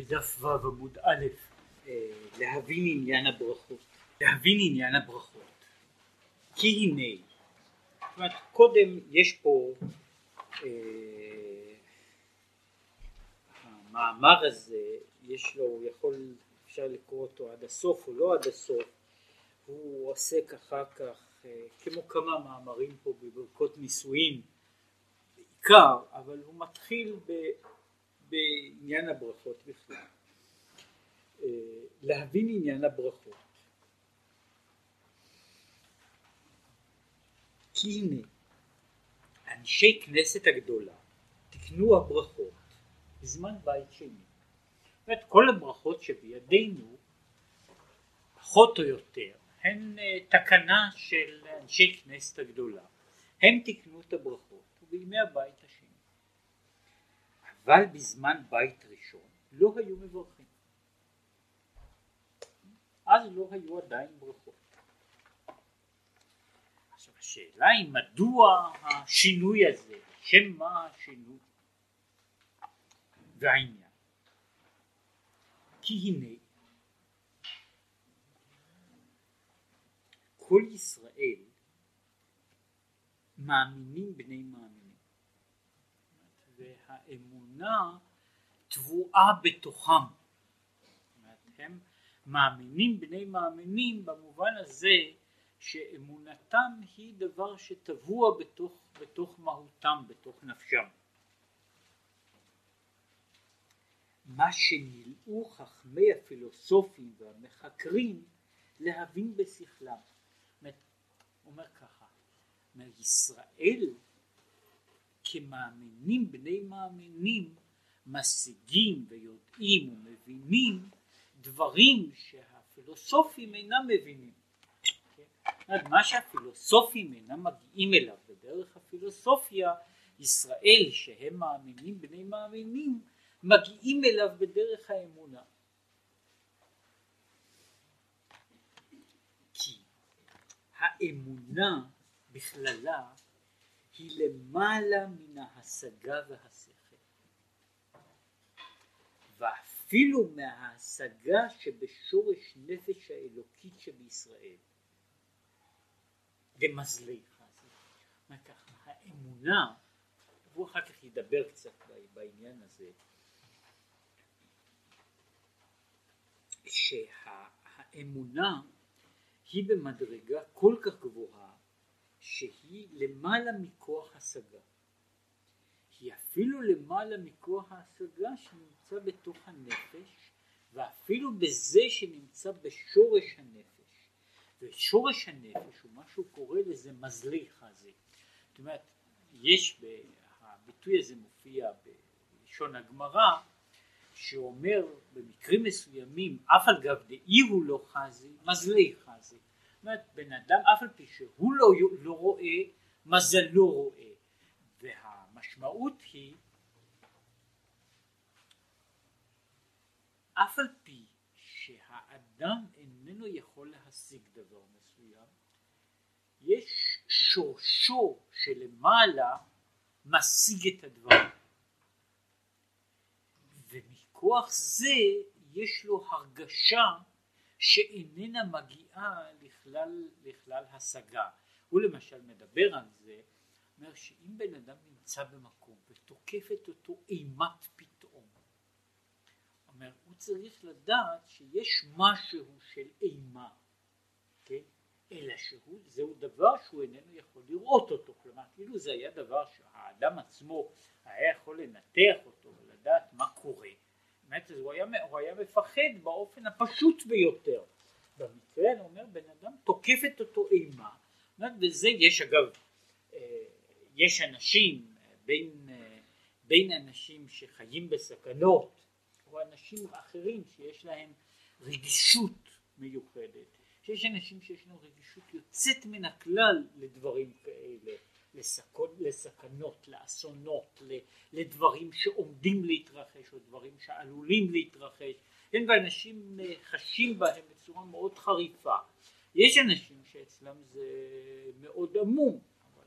דף ו' עמוד א', אה, להבין עניין הברכות. להבין עניין הברכות. כי הנה, זאת אומרת, קודם יש פה, אה, המאמר הזה, יש לו, הוא יכול, אפשר לקרוא אותו עד הסוף או לא עד הסוף, הוא עוסק אחר כך, אה, כמו כמה מאמרים פה בברכות נישואין, בעיקר, אבל הוא מתחיל ב... בעניין הברכות בכלל. אה, להבין עניין הברכות. כי הנה, אנשי כנסת הגדולה תקנו הברכות בזמן בית שני. זאת אומרת, כל הברכות שבידינו, פחות או יותר, הן אה, תקנה של אנשי כנסת הגדולה. הם תקנו את הברכות, ובימי הבית השני. אבל בזמן בית ראשון לא היו מברכים. אז לא היו עדיין ברכות. עכשיו השאלה היא מדוע השינוי הזה, שם מה השינוי והעניין. כי הנה כל ישראל מאמינים בני מאמינים והאמונה טבועה בתוכם. הם מאמינים בני מאמינים במובן הזה שאמונתם היא דבר שטבוע בתוך, בתוך מהותם, בתוך נפשם. מה שנלאו חכמי הפילוסופים והמחקרים להבין בשכלם. אומר ככה, ישראל כמאמינים בני מאמינים משיגים ויודעים ומבינים דברים שהפילוסופים אינם מבינים. כן? מה שהפילוסופים אינם מגיעים אליו בדרך הפילוסופיה, ישראל שהם מאמינים בני מאמינים מגיעים אליו בדרך האמונה. כי האמונה בכללה היא למעלה מן ההשגה והשכל. ואפילו מההשגה שבשורש נפש האלוקית שבישראל. למזלי. מה ככה האמונה והוא אחר כך ידבר קצת בעניין הזה. שהאמונה היא במדרגה כל כך גבוהה שהיא למעלה מכוח השגה. היא אפילו למעלה מכוח ההשגה שנמצא בתוך הנפש ואפילו בזה שנמצא בשורש הנפש. ושורש הנפש הוא מה שהוא קורא לזה מזליך הזה. זאת אומרת יש הביטוי הזה מופיע בלשון הגמרא שאומר במקרים מסוימים אף על גב דאי הוא לא חזי מזליך חזי זאת אומרת, בן אדם אף על פי שהוא לא, לא רואה, מזלו רואה. והמשמעות היא, אף על פי שהאדם איננו יכול להשיג דבר מסוים, יש שורשו שלמעלה משיג את הדבר. ומכוח זה יש לו הרגשה שאיננה מגיעה לכלל, לכלל השגה. הוא למשל מדבר על זה, אומר שאם בן אדם נמצא במקום ותוקפת אותו אימת פתאום, אומר הוא צריך לדעת שיש משהו של אימה, כן? אלא שהוא, זהו דבר שהוא איננו יכול לראות אותו, כלומר כאילו זה היה דבר שהאדם עצמו היה יכול לנתח אותו ולדעת מה קורה, באמת הוא היה, הוא היה מפחד באופן הפשוט ביותר. במקרה אני אומר בן אדם תוקפת אותו אימה, וזה יש אגב, אה, יש אנשים בין, אה, בין אנשים שחיים בסכנות או אנשים אחרים שיש להם רגישות מיוחדת, שיש אנשים שיש להם רגישות יוצאת מן הכלל לדברים כאלה לסכות, לסכנות, לאסונות, לדברים שעומדים להתרחש או דברים שעלולים להתרחש, כן, ואנשים חשים בהם בצורה מאוד חריפה. יש אנשים שאצלם זה מאוד עמום, אבל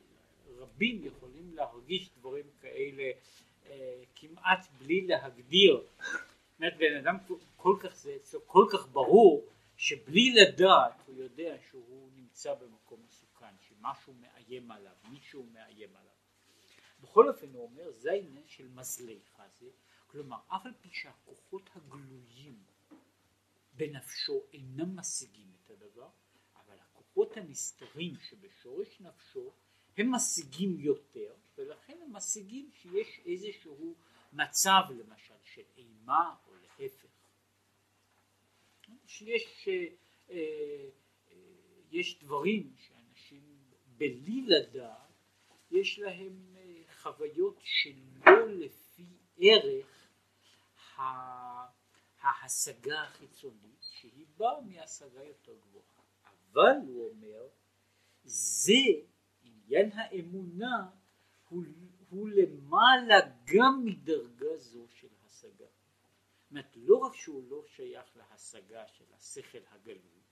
רבים יכולים להרגיש דברים כאלה אה, כמעט בלי להגדיר. אומרת בן אדם כל כך זה כל כך ברור שבלי לדעת הוא יודע שהוא נמצא במקום מסוכן, שמשהו מאיים עליו, מישהו מאיים עליו. בכל אופן הוא אומר זה העניין של מזלי חזה, כלומר אף על פי שהכוחות הגלויים בנפשו אינם משיגים את הדבר, אבל הכוחות הנסתרים שבשורש נפשו הם משיגים יותר, ולכן הם משיגים שיש איזשהו מצב למשל של אימה או להפך. שיש אה, אה, יש דברים שאנשים בלי לדעת יש להם אה, חוויות שלא לפי ערך ההשגה החיצונית שהיא באה מהשגה יותר גבוהה. אבל הוא אומר זה עניין האמונה הוא, הוא למעלה גם מדרגה זו של השגה. זאת אומרת לא רק שהוא לא שייך להשגה של השכל הגלוי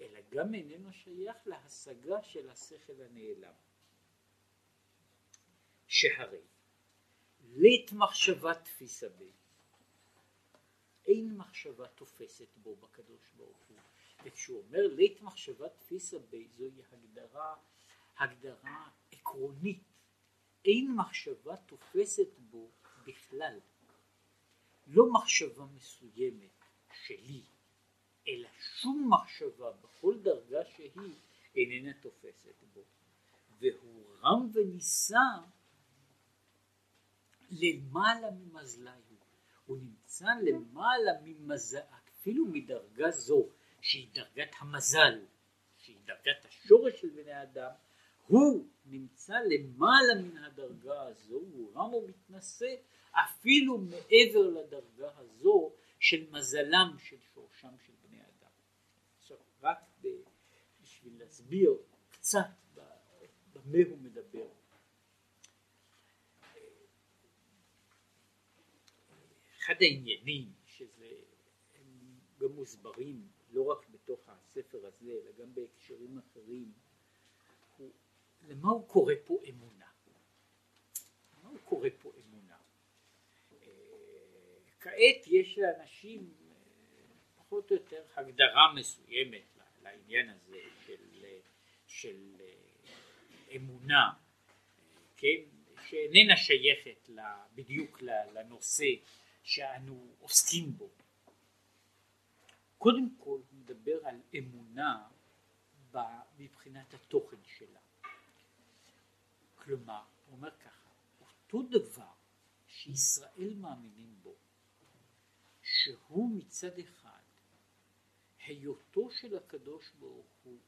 אלא גם איננו שייך להשגה של השכל הנעלם. שהרי לית מחשבה תפיסה בי אין מחשבה תופסת בו בקדוש ברוך הוא. וכשהוא אומר לית מחשבה תפיסה בי זוהי הגדרה הגדרה עקרונית. אין מחשבה תופסת בו בכלל. לא מחשבה מסוימת שלי אלא שום מחשבה בכל דרגה שהיא איננה תופסת בו והוא רם ונישא למעלה ממזלי הוא נמצא למעלה ממזל אפילו מדרגה זו שהיא דרגת המזל שהיא דרגת השורש של בני אדם הוא נמצא למעלה מן הדרגה הזו הוא רם ומתנשא אפילו מעבר לדרגה הזו של מזלם של שורשם של. רק בשביל להסביר קצת במה הוא מדבר. אחד העניינים שזה גם מוסברים לא רק בתוך הספר הזה אלא גם בהקשרים אחרים הוא למה הוא קורא פה אמונה? למה הוא קורא פה אמונה? כעת יש לאנשים פחות או יותר הגדרה מסוימת לעניין הזה של, של אמונה, כן, שאיננה שייכת בדיוק לנושא שאנו עוסקים בו. קודם כל הוא מדבר על אמונה מבחינת התוכן שלה. כלומר, הוא אומר ככה, אותו דבר שישראל מאמינים בו, שהוא מצד אחד היותו של הקדוש ברוך הוא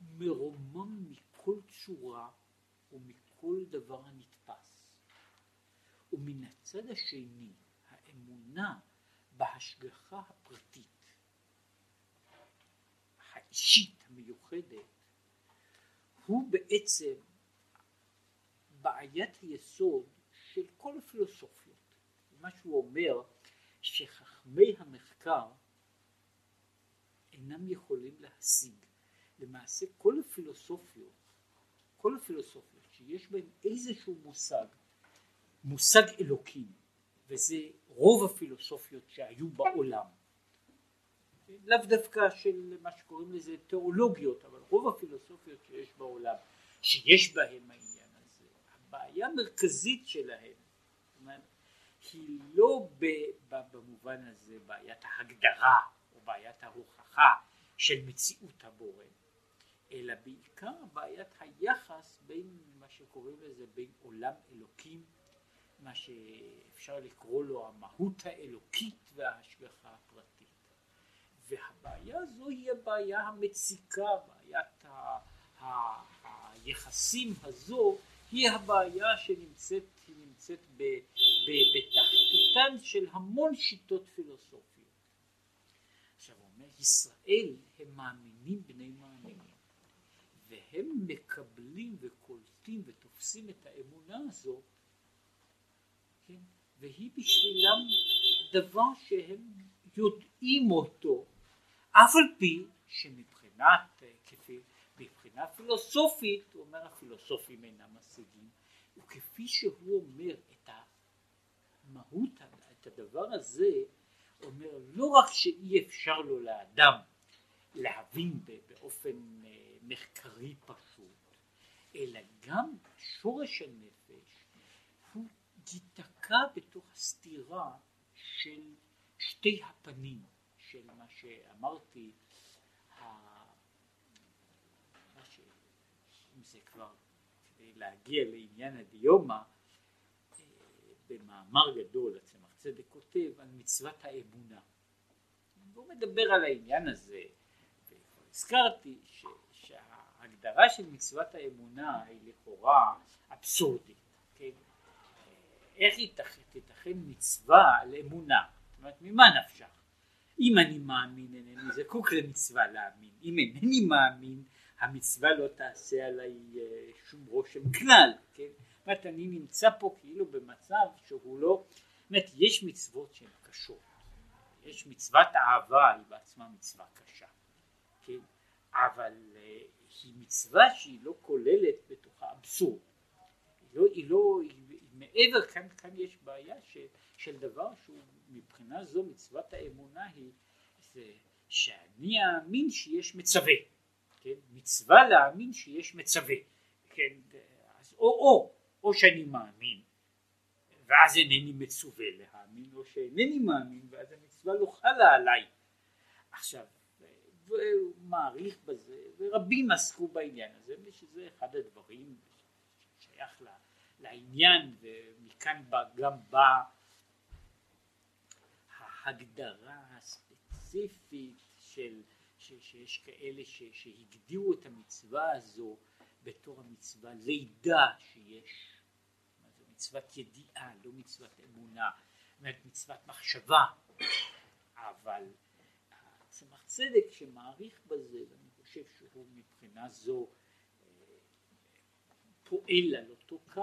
מרומם מכל צורה ומכל דבר הנתפס, ומן הצד השני האמונה בהשגחה הפרטית האישית המיוחדת הוא בעצם בעיית היסוד של כל הפילוסופיות. מה שהוא אומר שחכמי המחקר אינם יכולים להשיג. למעשה כל הפילוסופיות, כל הפילוסופיות שיש בהן איזשהו מושג, מושג אלוקים, וזה רוב הפילוסופיות שהיו בעולם. לאו דווקא של מה שקוראים לזה תיאולוגיות, אבל רוב הפילוסופיות שיש בעולם, שיש בהן העניין הזה, הבעיה המרכזית שלהן, היא לא במובן הזה בעיית ההגדרה בעיית ההוכחה של מציאות הבורא, אלא בעיקר בעיית היחס בין מה שקוראים לזה בין עולם אלוקים מה שאפשר לקרוא לו המהות האלוקית וההשגחה הפרטית. והבעיה הזו היא הבעיה המציקה, בעיית ה- ה- היחסים הזו היא הבעיה שנמצאת נמצאת בתחתיתן של המון שיטות פילוסופיות. ישראל הם מאמינים בני מאמינים, והם מקבלים וקולטים ותופסים את האמונה הזו כן? והיא בשבילם דבר שהם יודעים אותו, אף על פי שמבחינת, כפי, מבחינה פילוסופית, הוא אומר הפילוסופים אינם משיגים, וכפי שהוא אומר את המהות, את הדבר הזה אומר לא רק שאי אפשר לו לאדם להבין באופן אה, מחקרי פשוט, אלא גם שורש הנפש הוא ייתקע בתוך הסתירה של שתי הפנים של מה שאמרתי, אם זה כבר להגיע לעניין הדיומא, אה, במאמר גדול הצמח צדק כותב על מצוות האמונה. והוא מדבר על העניין הזה, והזכרתי ש, שההגדרה של מצוות האמונה היא לכאורה אבסורדית, כן? איך תיתכן מצווה על אמונה? זאת אומרת, ממה נפשך? אם אני מאמין אינני זקוק למצווה להאמין, אם אינני מאמין המצווה לא תעשה עליי אה, שום רושם כלל, כן? זאת אומרת אני נמצא פה כאילו במצב שהוא לא, אומרת יש מצוות שהן קשות, יש מצוות אהבה היא בעצמה מצווה קשה, כן? אבל אה, היא מצווה שהיא לא כוללת בתוכה אבסורד, היא לא, היא לא, היא, מעבר כאן, כאן יש בעיה של, של דבר שהוא מבחינה זו מצוות האמונה היא זה שאני אאמין שיש מצווה, כן? מצווה להאמין שיש מצווה, כן? אז או או, או שאני מאמין ואז אינני מצווה להאמין, או שאינני מאמין ואז המצווה לא חלה עליי. עכשיו, והוא מעריך בזה, ורבים עסקו בעניין הזה, ושזה אחד הדברים ששייך לעניין, ומכאן גם בא ההגדרה הספציפית של, ש, שיש כאלה ש, שהגדירו את המצווה הזו בתור המצווה לידה שיש, מצוות ידיעה, לא מצוות אמונה, זאת אומרת מצוות מחשבה, אבל צמח צדק שמעריך בזה, ואני חושב שהוא מבחינה זו אה, פועל על אותו קו,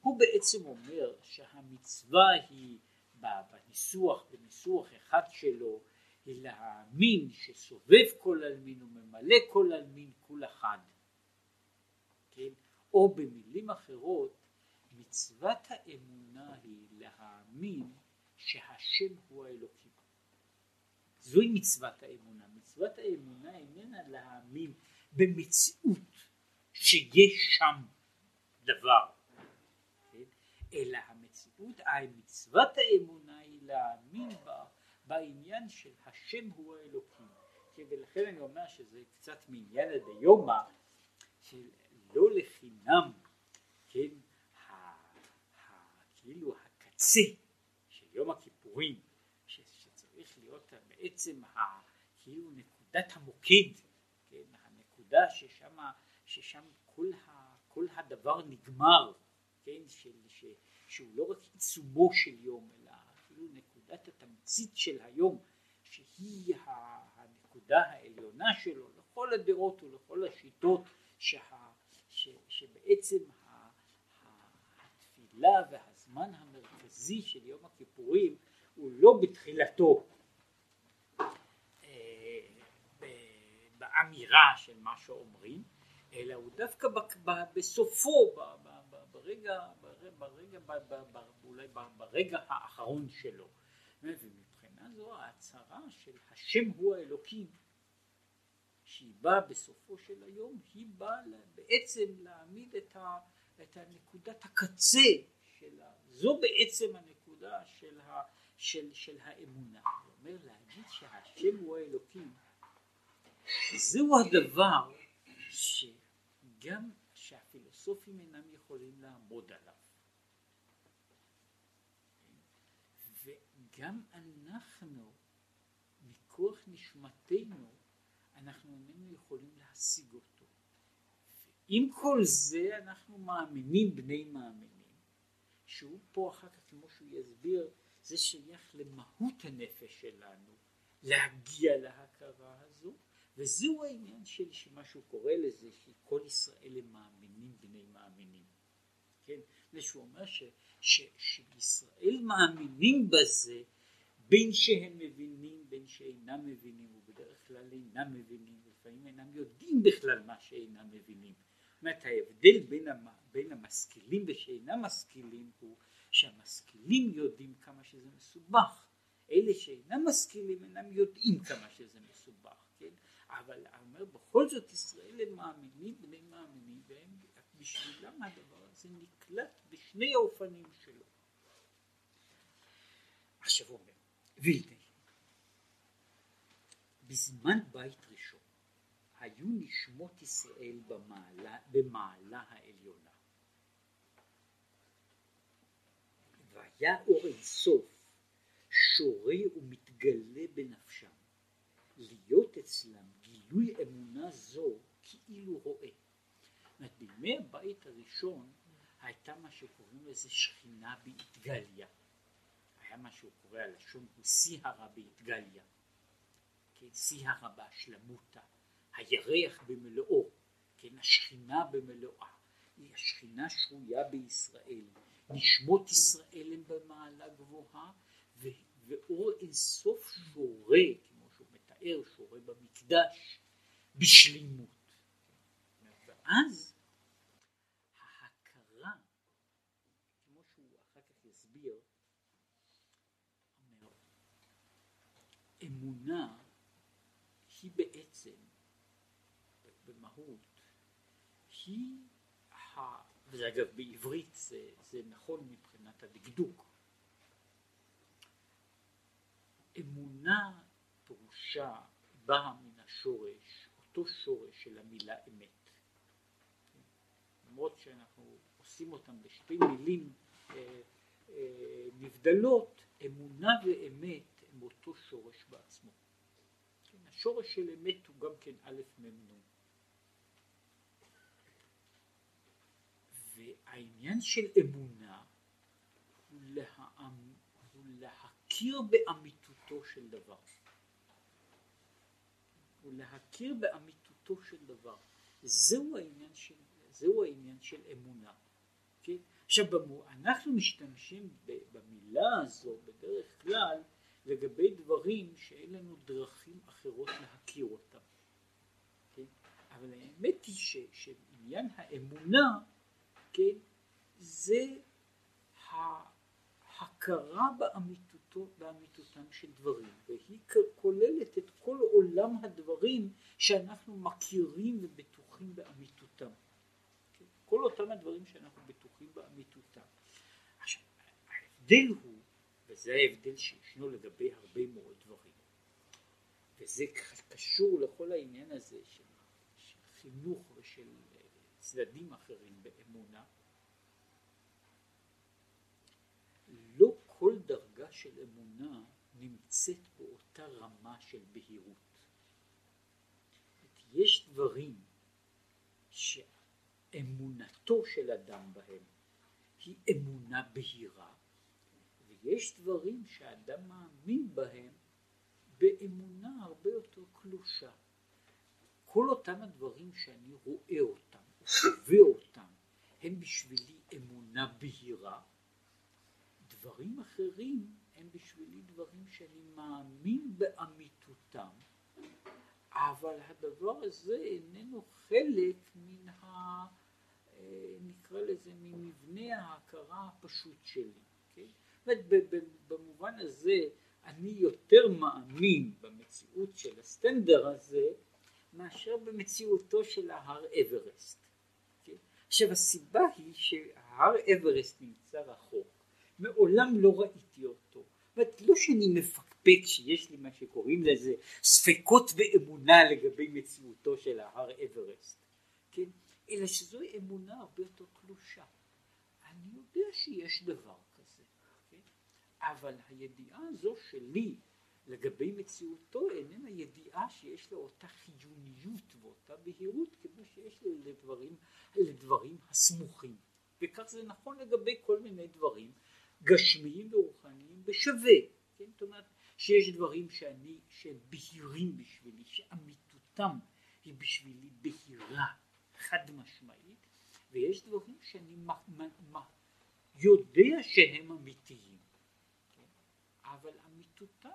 הוא בעצם אומר שהמצווה היא בניסוח, בניסוח אחד שלו, היא להאמין שסובב כל עלמין וממלא כל עלמין כול אחד. כן? או במילים אחרות, מצוות האמונה היא להאמין שהשם הוא האלוקים. זוהי מצוות האמונה. מצוות האמונה איננה להאמין במציאות שיש שם דבר, כן? אלא המציאות, מצוות האמונה היא להאמין בעניין של השם הוא האלוקים. כן? ולכן אני אומר שזה קצת מעניין הדיומא של לא לחינם, כן, כאילו הקצה של יום הכיפורים בעצם ה, כאילו נקודת המוקד, כן, הנקודה ששם, ששם כל, ה, כל הדבר נגמר, כן, של, ש, שהוא לא רק עיצומו של יום, אלא כאילו נקודת התמצית של היום, שהיא הנקודה העליונה שלו לכל הדעות ולכל השיטות, שה, ש, שבעצם ה, התפילה והזמן המרכזי של יום הכיפורים הוא לא בתחילתו באמירה של מה שאומרים, אלא הוא דווקא בסופו, ברגע, ברגע, אולי ברגע האחרון שלו. ומבחינה זו ההצהרה של השם הוא האלוקים, שהיא באה בסופו של היום, היא באה בעצם להעמיד את, ה, את הנקודת הקצה של ה, זו בעצם הנקודה של, ה, של, של האמונה. הוא אומר להגיד שהשם הוא האלוקים זהו הדבר שגם שהפילוסופים אינם יכולים לעמוד עליו. וגם אנחנו, מכוח נשמתנו, אנחנו איננו יכולים להשיג אותו. ועם כל זה אנחנו מאמינים בני מאמינים, שהוא פה אחר כך, כמו שהוא יסביר, זה שייך למהות הנפש שלנו, להגיע להכרה הזו, וזהו העניין של שמה שהוא קורא לזה שכל ישראל הם מאמינים בני מאמינים. כן? שהוא אומר ש, ש, שישראל מאמינים בזה בין שהם מבינים בין שאינם מבינים ובדרך כלל אינם מבינים ולפעמים אינם יודעים בכלל מה שאינם מבינים. זאת אומרת ההבדל בין, המ, בין המשכילים ושאינם משכילים הוא שהמשכילים יודעים כמה שזה מסובך, אלה שאינם משכילים אינם יודעים כמה שזה מסובך, כן? אבל אומר בכל זאת ישראל הם מאמינים, בני מאמינים, והם בשבילם הדבר הזה נקלט בשני האופנים שלו. עכשיו אומר, והנה, בזמן בית ראשון היו נשמות ישראל במעלה, במעלה העליונה. והיה אור אינסוף שורה ומתגלה בנפשם, להיות אצלם גילוי אמונה זו כאילו רואה. בימי הבית הראשון הייתה מה שקוראים לזה שכינה באתגליה. היה מה שהוא קורא הלשון הוא סיהרה באתגליה. כן, סיהרה בהשלמותה, הירח במלואו, כן, השכינה במלואה. היא השכינה שרויה בישראל. נשמות ישראל הם במעלה גבוהה ואור אינסוף שורה, כמו שהוא מתאר, שורה במקדש, בשלימות. ואז ההכרה, כמו שהוא אחר כך יסביר, אמונה היא בעצם, במהות, היא. וזה אגב בעברית זה, זה נכון מבחינת הדקדוק, אמונה פירושה באה מן השורש, אותו שורש של המילה אמת. למרות שאנחנו עושים אותם בשתי מילים אה, אה, נבדלות, אמונה ואמת הם אותו שורש בעצמו. כן, השורש של אמת הוא גם כן א' מ' נ'. והעניין של אמונה הוא, לה, הוא להכיר באמיתותו של דבר. הוא להכיר באמיתותו של דבר. זהו העניין של זהו העניין של אמונה. כן? עכשיו אנחנו משתמשים במילה הזו בדרך כלל לגבי דברים שאין לנו דרכים אחרות להכיר אותם. כן? אבל האמת היא ש, שעניין האמונה כן, זה ההכרה באמיתותו, באמיתותם של דברים והיא כוללת את כל עולם הדברים שאנחנו מכירים ובטוחים באמיתותם. כל אותם הדברים שאנחנו בטוחים באמיתותם. עכשיו, ההבדל הוא, וזה ההבדל שישנו לגבי הרבה מאוד דברים, וזה קשור לכל העניין הזה של, של חינוך ושל צדדים אחרים באמונה, לא כל דרגה של אמונה נמצאת באותה רמה של בהירות. יש דברים ש... אמונתו של אדם בהם היא אמונה בהירה, ויש דברים שאדם מאמין בהם באמונה הרבה יותר קלושה. כל אותם הדברים שאני רואה אותם, חווה אותם, הם בשבילי אמונה בהירה. דברים אחרים הם בשבילי דברים שאני מאמין באמיתותם, אבל הדבר הזה איננו חלק מן ה... נקרא לזה ממבנה ההכרה הפשוט שלי. כן? במובן הזה אני יותר מאמין במציאות של הסטנדר הזה מאשר במציאותו של ההר אברסט. כן? עכשיו הסיבה היא שההר אברסט נמצא רחוק, מעולם לא ראיתי אותו. זאת אומרת, לא שאני מפקפק שיש לי מה שקוראים לזה ספקות באמונה לגבי מציאותו של ההר אברסט, כן? אלא שזו אמונה הרבה יותר קלושה. אני יודע שיש דבר כזה, כן? אבל הידיעה הזו שלי לגבי מציאותו איננה ידיעה שיש לה אותה חיוניות ואותה בהירות כמו שיש לה לדברים, לדברים הסמוכים. וכך זה נכון לגבי כל מיני דברים גשמיים ורוחניים בשווה. כן? זאת אומרת שיש דברים שאני, שהם בהירים בשבילי, שאמיתותם היא בשבילי בהירה. חד משמעית, ויש דברים שאני יודע שהם אמיתיים, כן? אבל אמיתותם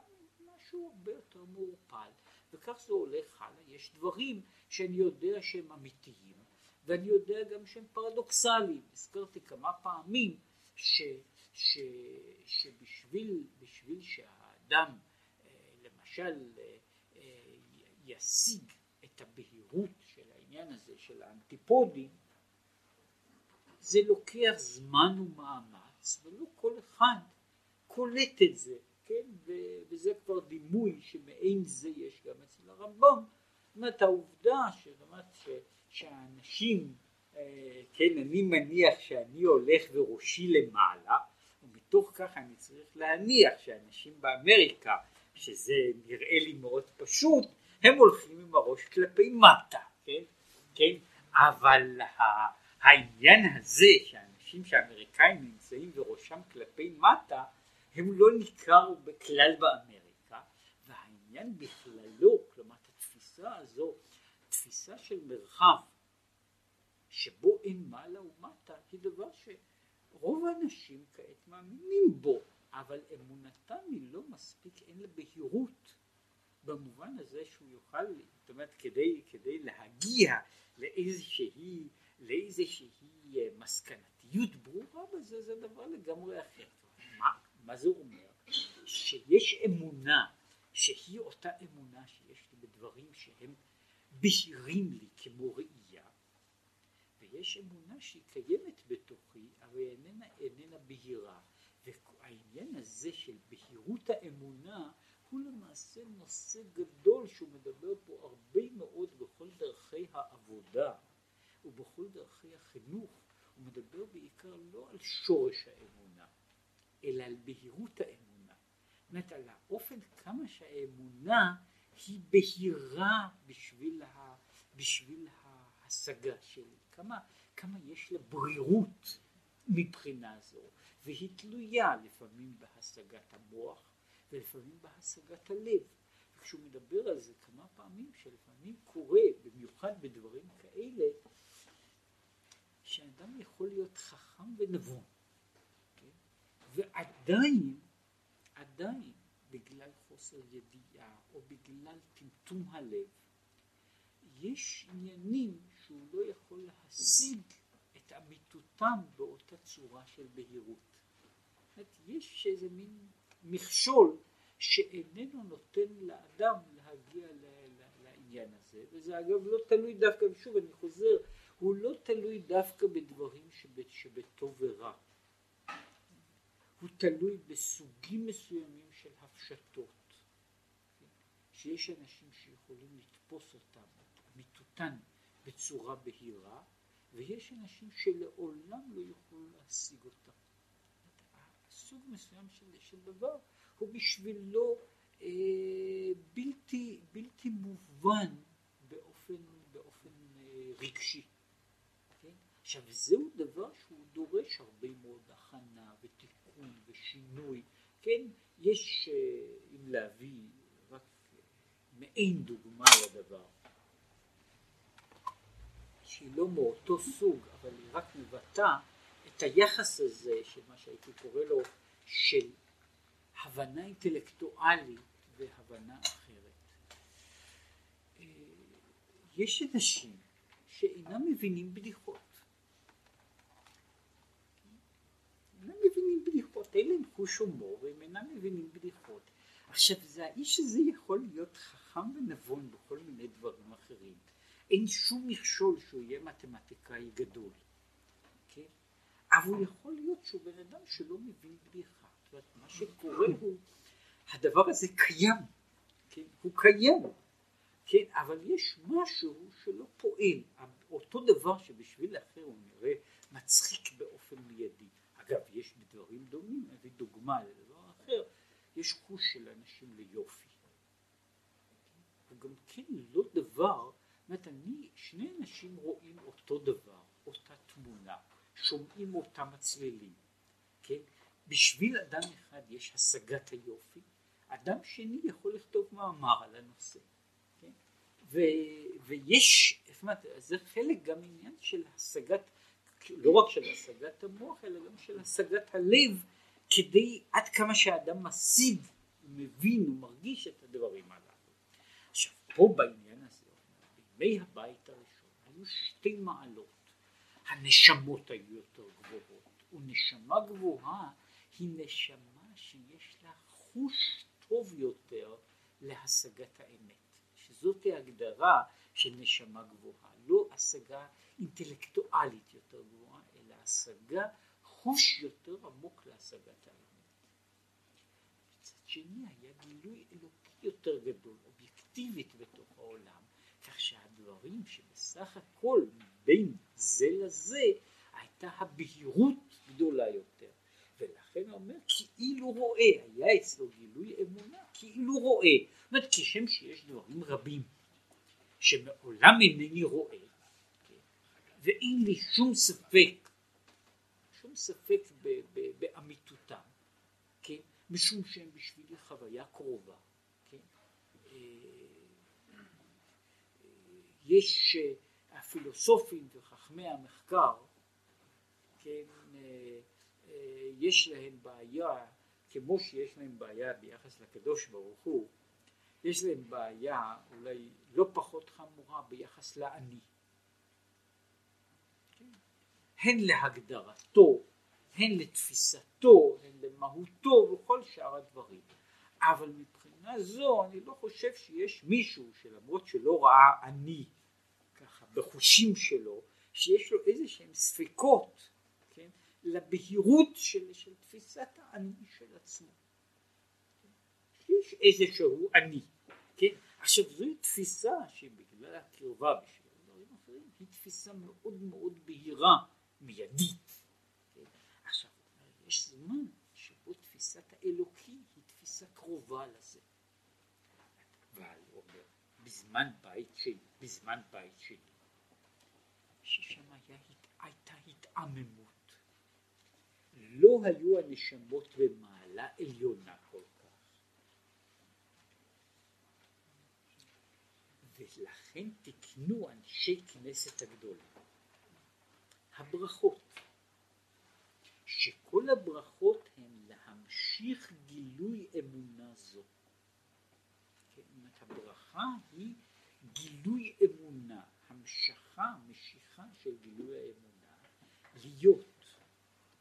משהו הרבה יותר מעורפל, וכך זה הולך הלאה. יש דברים שאני יודע שהם אמיתיים, ואני יודע גם שהם פרדוקסליים. הזכרתי כמה פעמים ש, ש, שבשביל בשביל שהאדם אה, למשל אה, אה, ישיג את הבהירות של העניין הזה של האנטיפודים זה לוקח זמן ומאמץ ולא כל אחד קולט את זה, כן, וזה כבר דימוי שמעין זה יש גם אצל הרמב"ם, זאת אומרת העובדה שרמת שהאנשים, כן, אני מניח שאני הולך וראשי למעלה ומתוך כך אני צריך להניח שאנשים באמריקה, שזה נראה לי מאוד פשוט, הם הולכים עם הראש כלפי מטה, כן? כן? אבל העניין הזה שאנשים שאמריקאים נמצאים וראשם כלפי מטה, הם לא ניכר בכלל באמריקה, והעניין בכללו, כלומר התפיסה הזו, תפיסה של מרחב שבו אין מעלה ומטה, היא דבר שרוב האנשים כעת מאמינים בו, אבל אמונתם היא לא מספיק, אין לה בהירות במובן הזה שהוא יוכל, זאת אומרת כדי, כדי להגיע לאיזושהי, לאיזושהי אה, מסקנתיות ברורה בזה זה דבר לגמרי אחר. מה, מה זה אומר? שיש אמונה שהיא אותה אמונה שיש לי בדברים שהם בהירים לי כמו ראייה ויש אמונה שהיא קיימת בתוכי אבל איננה, איננה בהירה. והעניין הזה של בהירות האמונה הוא למעשה נושא גדול שהוא מדבר פה הרבה מאוד בכל דרכי העבודה ובכל דרכי החינוך, הוא מדבר בעיקר לא על שורש האמונה, אלא על בהירות האמונה. זאת אומרת על האופן כמה שהאמונה היא בהירה בשביל, ה, בשביל ההשגה שלי, כמה, כמה יש לה ברירות מבחינה זו, והיא תלויה לפעמים בהשגת המוח ולפעמים בהשגת הלב. וכשהוא מדבר על זה כמה פעמים, שלפעמים קורה, במיוחד בדברים כאלה, שאדם יכול להיות חכם ונבון, כן? ועדיין, עדיין, בגלל חוסר ידיעה או בגלל טמטום הלב, יש עניינים שהוא לא יכול להשיג את אמיתותם באותה צורה של בהירות. יש איזה מין מכשול שאיננו נותן לאדם להגיע לעניין הזה, וזה אגב לא תלוי דווקא, ושוב אני חוזר, הוא לא תלוי דווקא בדברים שבטוב ורע, הוא תלוי בסוגים מסוימים של הפשטות, שיש אנשים שיכולים לתפוס אותם, את אמיתותן בצורה בהירה, ויש אנשים שלעולם לא יוכלו להשיג אותם. סוג מסוים של, של דבר הוא בשבילו אה, בלתי, בלתי מובן באופן, באופן אה, רגשי. כן? עכשיו זהו דבר שהוא דורש הרבה מאוד הכנה ותיקון ושינוי. כן? יש, אה, אם להביא רק אה, מעין דוגמה לדבר, שהיא לא מאותו סוג, אבל היא רק מבטאה את היחס הזה של מה שהייתי קורא לו של הבנה אינטלקטואלית והבנה אחרת. אה, יש אנשים שאינם מבינים בדיחות. אינם מבינים בדיחות, אין להם חוש הומור והם אינם מבינים בדיחות. עכשיו, זה האיש הזה יכול להיות חכם ונבון בכל מיני דברים אחרים. אין שום מכשול שהוא יהיה מתמטיקאי גדול. אבל הוא יכול להיות שהוא בן אדם שלא מבין בדיחה. מה שקורה הוא, הדבר הזה קיים, כן? הוא קיים, כן? אבל יש משהו שלא פועל. אותו דבר שבשביל אחר הוא נראה מצחיק באופן מיידי. אגב, יש בדברים דומים, נביא דוגמה לדבר אחר, יש חוש של אנשים ליופי. הוא גם כן לא דבר, אומרת, אני, שני אנשים רואים אותו דבר, אותה תמונה. שומעים אותם הצלילים, כן? בשביל אדם אחד יש השגת היופי, אדם שני יכול לכתוב מאמר על הנושא, כן? ו, ויש, זאת אומרת, זה חלק גם עניין של השגת, לא רק של השגת המוח, אלא גם של השגת הלב, כדי עד כמה שהאדם משיג, מבין ומרגיש את הדברים הללו. עכשיו, פה בעניין בימי הבית הראשון, היו שתי מעלות. הנשמות היו יותר גבוהות, ונשמה גבוהה היא נשמה שיש לה חוש טוב יותר להשגת האמת, שזאת ההגדרה של נשמה גבוהה, לא השגה אינטלקטואלית יותר גבוהה, אלא השגה, חוש יותר עמוק להשגת האמת. מצד שני היה גילוי אלוקי יותר גדול, אובייקטיבית בתוך העולם, כך שהדברים שבסך הכל בין זה לזה הייתה הבהירות גדולה יותר. ולכן הוא אומר כאילו רואה, היה אצלו גילוי אמונה, כאילו רואה. זאת אומרת, כשם שיש דברים רבים שמעולם אינני רואה, ואין לי שום ספק, שום ספק באמיתותם, כן, משום שהם בשבילי חוויה קרובה, כן, אה, אה, יש הפילוסופים וחכמי המחקר, כן, אה, יש להם בעיה, כמו שיש להם בעיה ביחס לקדוש ברוך הוא, יש להם בעיה אולי לא פחות חמורה ביחס לעני. כן? הן להגדרתו, הן לתפיסתו, הן למהותו וכל שאר הדברים. אבל מבחינה זו אני לא חושב שיש מישהו שלמרות שלא ראה אני בחושים שלו, שיש לו איזה שהם ספקות כן, לבהירות של, של תפיסת האני של עצמו. יש איזשהו אני, כן? עכשיו זוהי תפיסה שבגלל הקרבה בשביל דברים אחרים היא תפיסה מאוד מאוד בהירה, מיידית. כן? עכשיו יש זמן שבו תפיסת האלוקי היא תפיסה קרובה לזה. אבל אומר, בזמן בית שלי, בזמן בית שלי, ששם היה, התעממות. לא היו הנשמות במעלה עליונה כל ולכן תקנו אנשי כנסת הגדולה הברכות, שכל הברכות הן להמשיך גילוי אמונה זו. כן, הברכה היא גילוי אמונה, המשכה, משיכה של גילוי האמונה, להיות,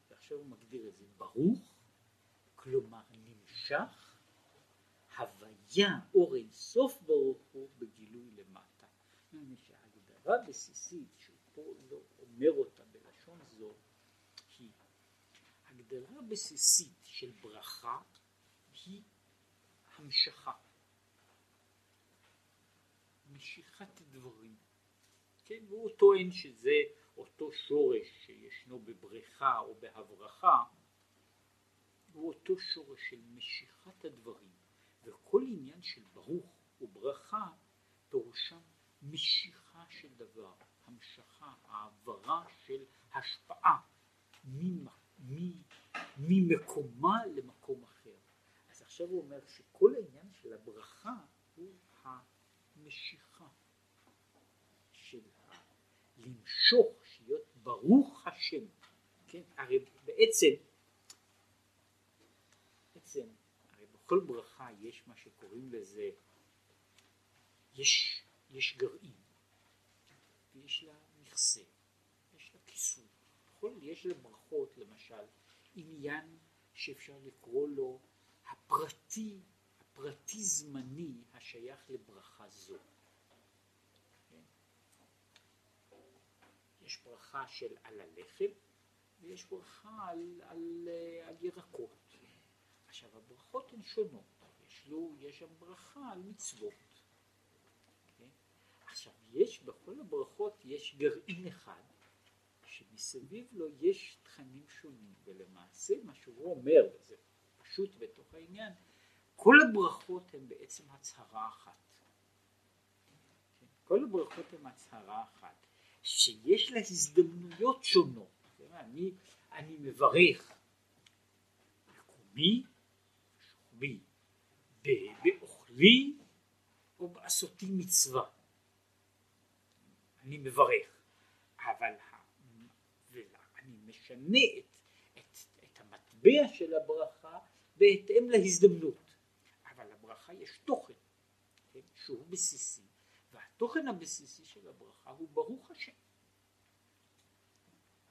ועכשיו הוא מגדיר את זה, ברוך, כלומר נמשך, הוויה אור אינסוף ברוך הוא בגילוי למטה. שההגדרה בסיסית שהוא פה לא אומר אותה בלשון זו היא הגדרה בסיסית של ברכה היא המשכה. משיכת דברים. כן והוא טוען שזה אותו שורש שישנו בבריכה או בהברכה הוא אותו שורש של משיכת הדברים וכל עניין של ברוך וברכה פירושם משיכה של דבר, המשכה, העברה של השפעה ממקומה למקום אחר. אז עכשיו הוא אומר שכל העניין של הברכה הוא המשיכה של. למשוך, להיות ברוך השם. כן, הרי בעצם בכל ברכה יש מה שקוראים לזה, יש, יש גרעין, ויש לה מכסה, יש לה כיסוי. בכל, יש לברכות למשל עניין שאפשר לקרוא לו הפרטי, הפרטי זמני השייך לברכה זו. כן? יש ברכה של על הלחם ויש ברכה על, על, על ירקות. עכשיו הברכות הן שונות, יש, לו, יש שם ברכה על מצוות. Okay? כן? עכשיו יש בכל הברכות יש גרעין אחד שמסביב לו יש תכנים שונים ולמעשה מה שהוא אומר וזה פשוט בתוך העניין כל הברכות הן בעצם הצהרה אחת. כן? כל הברכות הן הצהרה אחת שיש לה הזדמנויות שונות. אני, אני מברך מקומי בי באוכלי או בעשותי מצווה. אני מברך, אבל אני משנה את, את, את המטבע של הברכה בהתאם להזדמנות. אבל לברכה יש תוכן כן, שהוא בסיסי, והתוכן הבסיסי של הברכה הוא ברוך השם.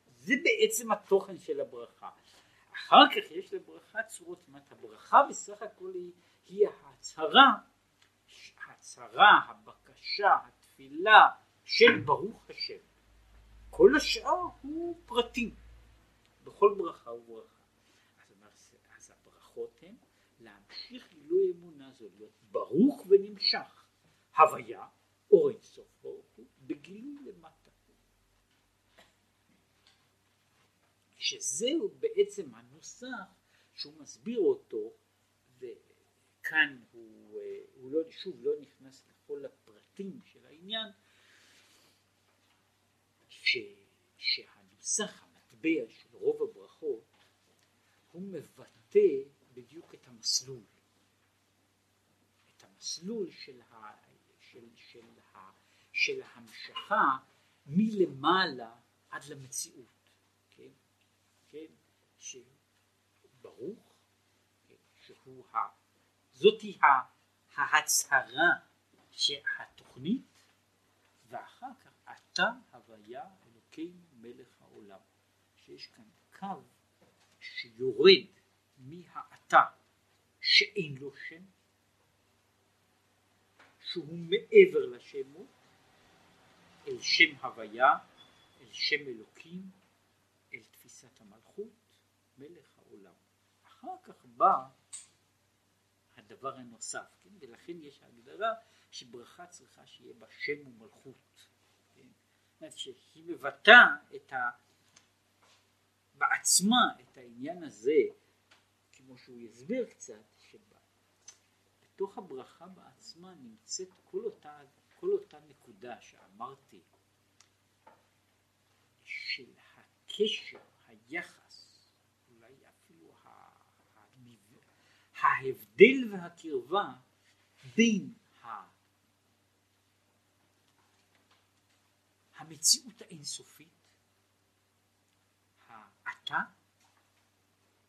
זה בעצם התוכן של הברכה. אחר כך יש לברכה צורות, זאת אומרת הברכה בסך הכל היא, היא ההצהרה, ההצהרה, הבקשה, התפילה של ברוך השם. כל השאר הוא פרטים. בכל ברכה וברכה. אז, אז הברכות הן להמשיך גילוי אמונה זו, להיות ברוך ונמשך. הוויה, אור אינסוף ברוך הוא, בגילוי למטה. שזהו בעצם הנוסח שהוא מסביר אותו, וכאן הוא, אה, הוא לא, שוב לא נכנס לכל הפרטים של העניין, ש, שהנוסח המטבע של רוב הברכות הוא מבטא בדיוק את המסלול, את המסלול של, ה, של, של, ה, של ההמשכה מלמעלה עד למציאות. כן, כן, שהוא ה... זאתי ההצהרה שהתוכנית, ואחר כך אתה הוויה אלוקינו מלך העולם, שיש כאן קו שיורד מהאתה שאין לו שם, שהוא מעבר לשמות, אל שם הוויה, אל שם אלוקים, אל תפיסת המלכות, מלך. אחר כך בא הדבר הנוסף, כן? ולכן יש הגדרה שברכה צריכה שיהיה בה שם ומלכות. כן? זאת שהיא מבטאה את ה... בעצמה את העניין הזה, כמו שהוא יסביר קצת, שבתוך הברכה בעצמה נמצאת כל אותה, כל אותה נקודה שאמרתי, של הקשר, היחס, אולי אפילו ההבדל והקרבה בין המציאות האינסופית, האתה,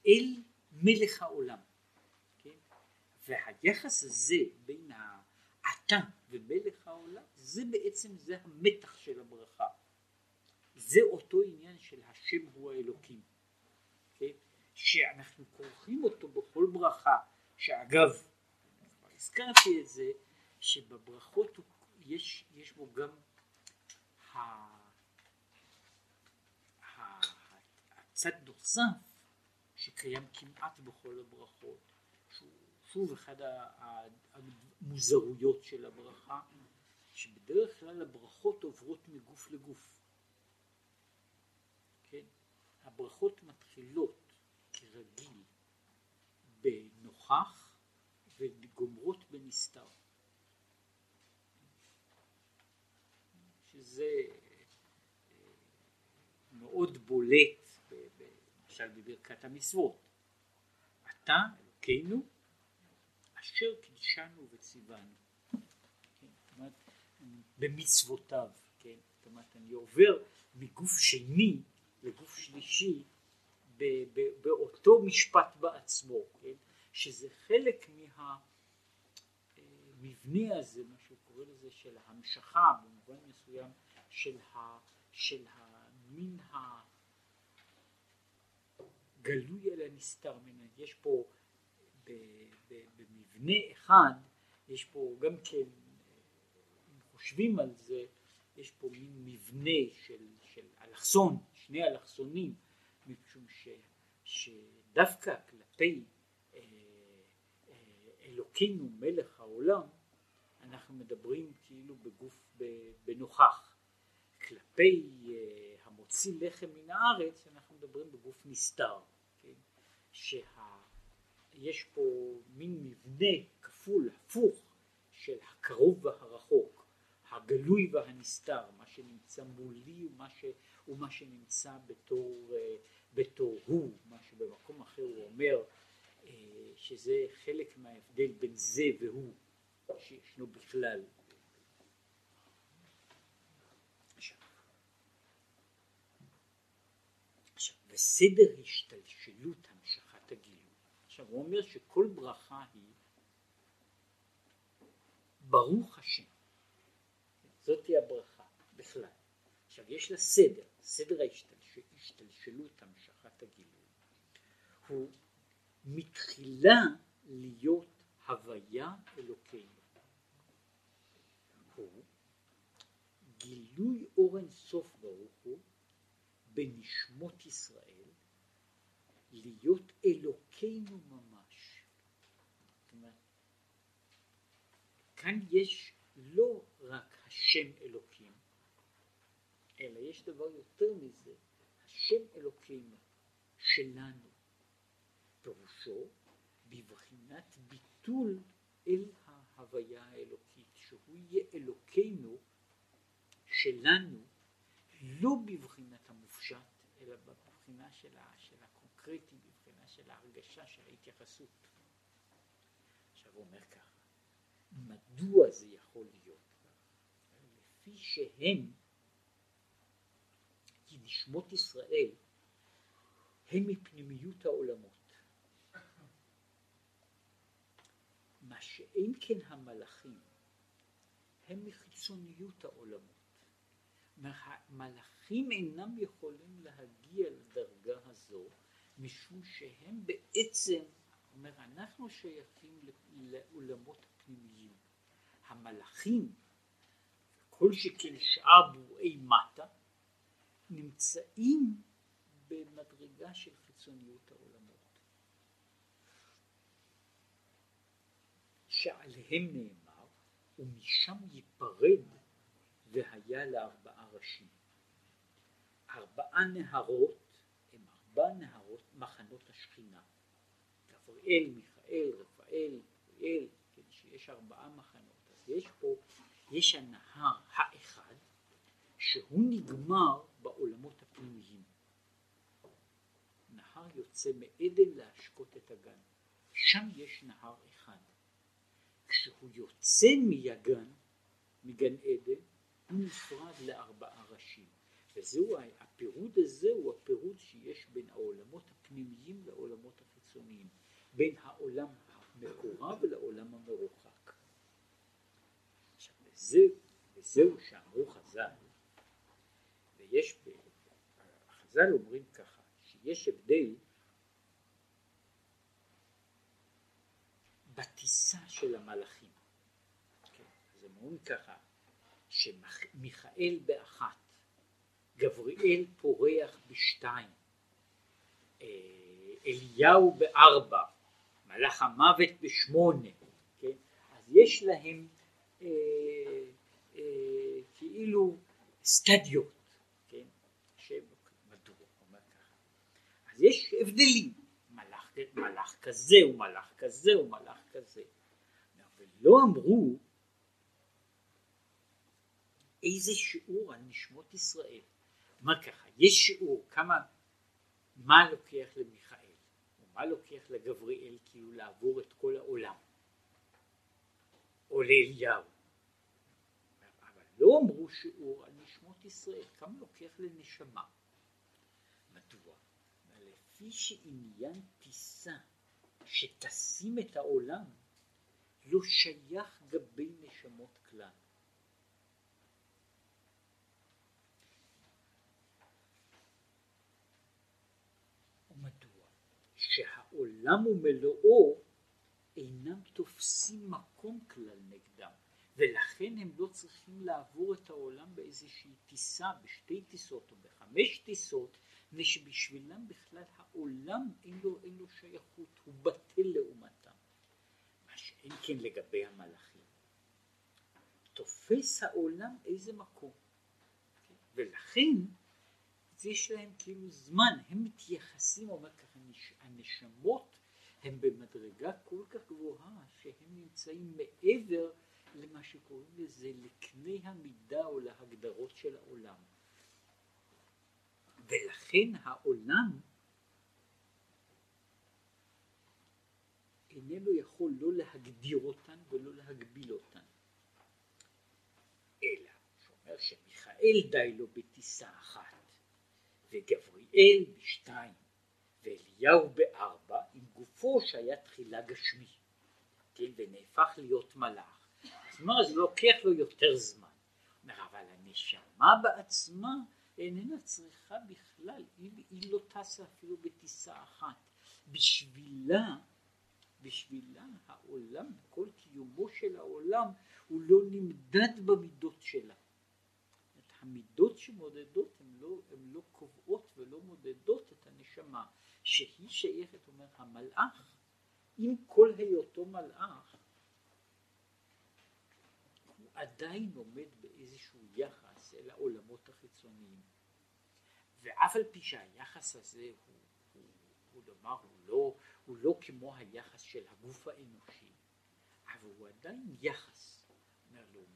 אל מלך העולם. כן? והיחס הזה בין האתה ומלך העולם, זה בעצם, זה המתח של הברכה. זה אותו עניין של השם הוא האלוקים? שאנחנו כורכים אותו בכל ברכה, שאגב, כבר הזכרתי את זה, שבברכות יש, יש בו גם הצד נוסף שקיים כמעט בכל הברכות, שהוא שוב אחד המוזרויות של הברכה, שבדרך כלל הברכות עוברות מגוף לגוף. כן? הברכות מתחילות כרגיל בנוכח וגומרות בנסתר. שזה אה, מאוד בולט, למשל בברכת המצוות. אתה אלוקינו אשר קידשנו וציוונו. כן? במצוותיו, כן? זאת אומרת אני עובר מגוף שני לגוף שלישי באותו משפט בעצמו, כן? שזה חלק מהמבנה אה, הזה, מה שהוא קורא לזה, של ההמשכה במובן מסוים של, ה, של המין הגלוי על הנסתר ממנו. יש פה במבנה אחד, יש פה גם כן, אם חושבים על זה, יש פה מין מבנה של, של אלכסון, שני אלכסונים, משום ש, שדווקא כלפי אה, אה, אלוקינו מלך העולם, אנחנו מדברים כאילו בגוף בנוכח. כלפי אה, המוציא לחם מן הארץ, אנחנו מדברים בגוף נסתר. כן? שיש פה מין מבנה כפול, הפוך, של הקרוב והרחוק, הגלוי והנסתר, מה שנמצא מולי ומה, ש, ומה שנמצא בתור, בתור הוא, מה שבמקום אחר הוא אומר אה, שזה חלק מההבדל בין זה והוא שישנו בכלל. וסדר השתלשלות המשכת הגילוי. עכשיו הוא אומר שכל ברכה היא ברוך השם. זאת היא הברכה בכלל. עכשיו יש לה סדר, סדר ההשתלשלות. הוא מתחילה להיות הוויה אלוקינו. הוא גילוי אור אינסוף ברוך הוא בנשמות ישראל להיות אלוקינו ממש. כאן יש לא רק השם אלוקים, אלא יש דבר יותר מזה, השם אלוקינו שלנו, פירושו בבחינת ביטול אל ההוויה האלוקית, שהוא יהיה אלוקינו שלנו, לא בבחינת המופשט, אלא בבחינה של, ה, של הקונקרטי, בבחינה של ההרגשה, של ההתייחסות. עכשיו הוא אומר ככה, מדוע זה יכול להיות לפי שהם, כי נשמות ישראל הם מפנימיות העולמות. מה שאין כן המלאכים הם מחיצוניות העולמות. מלאכים אינם יכולים להגיע לדרגה הזו משום שהם בעצם, אומר אנחנו שייכים לעולמות הפנימיים. המלאכים, כל שכן שאר בוראי מטה, נמצאים במדרגה של חיצוניות העולמות. שעליהם נאמר, ומשם ייפרד והיה לארבעה ראשים. ארבעה נהרות הם ארבע נהרות מחנות השכינה. גבריאל, מיכאל, רפאל, אריאל, כן, שיש ארבעה מחנות. אז יש פה, יש הנהר האחד שהוא נגמר בעולמות הפנימיים. נהר יוצא מעדן להשקות את הגן. שם יש נהר אחד. כשהוא יוצא מיגן, מגן עדן, הוא נפרד לארבעה ראשים. וזהו, הפירוד הזה הוא הפירוד שיש בין העולמות הפנימיים לעולמות החיצוניים, בין העולם המקורב לעולם המרוחק. עכשיו, וזה, וזהו שאמרו חז"ל, ויש, חז"ל אומרים ככה, שיש הבדל בטיסה של המלאכים. כן, אז הם אומרים ככה, שמיכאל באחת, גבריאל פורח בשתיים, אה, אליהו בארבע, מלאך המוות בשמונה, כן? אז יש להם אה, אה, כאילו סטדיות, כן? מדוע? אז יש הבדלים, מלאך, מלאך כזה ומלאך כזה ומלאך כזה, ולא אמרו איזה שיעור על נשמות ישראל. מה ככה, יש שיעור כמה, מה לוקח למיכאל, ומה לוקח לגבריאל כאילו לעבור את כל העולם, או לאליהו. אבל לא אמרו שיעור על נשמות ישראל, כמה לוקח לנשמה. מדוע? לפי שעניין טיסה שתשים את העולם לא שייך גבי נשמות כלל. שהעולם ומלואו אינם תופסים מקום כלל נגדם ולכן הם לא צריכים לעבור את העולם באיזושהי טיסה, בשתי טיסות או בחמש טיסות, מפני שבשבילם בכלל העולם אין לו, אין לו שייכות, הוא בטל לעומתם. מה שאין כן לגבי המלאכים. תופס העולם איזה מקום. ולכן יש להם כאילו זמן, הם מתייחסים, אומר ככה, הנשמות הם במדרגה כל כך גבוהה שהם נמצאים מעבר למה שקוראים לזה לקנה המידה או להגדרות של העולם. ולכן העולם איננו יכול לא להגדיר אותן ולא להגביל אותן. אלא, שאומר שמיכאל די לו בטיסה אחת וגבריאל בשתיים ואליהו בארבע עם גופו שהיה תחילה גשמי, כן, ונהפך להיות מלאך. אז מה, זה לוקח לו יותר זמן. אומר, אבל הנשמה בעצמה איננה צריכה בכלל, היא, היא לא טסה אפילו בטיסה אחת. בשבילה, בשבילה העולם, כל קיומו של העולם הוא לא נמדד במידות שלה. המידות שמודדות הן לא, לא קובעות ולא מודדות את הנשמה, שהיא שייכת, אומר המלאך, עם כל היותו מלאך, הוא עדיין עומד באיזשהו יחס אל העולמות החיצוניים. ואף על פי שהיחס הזה הוא, הוא, הוא דבר, הוא לא, הוא לא כמו היחס של הגוף האנושי, אבל הוא עדיין יחס.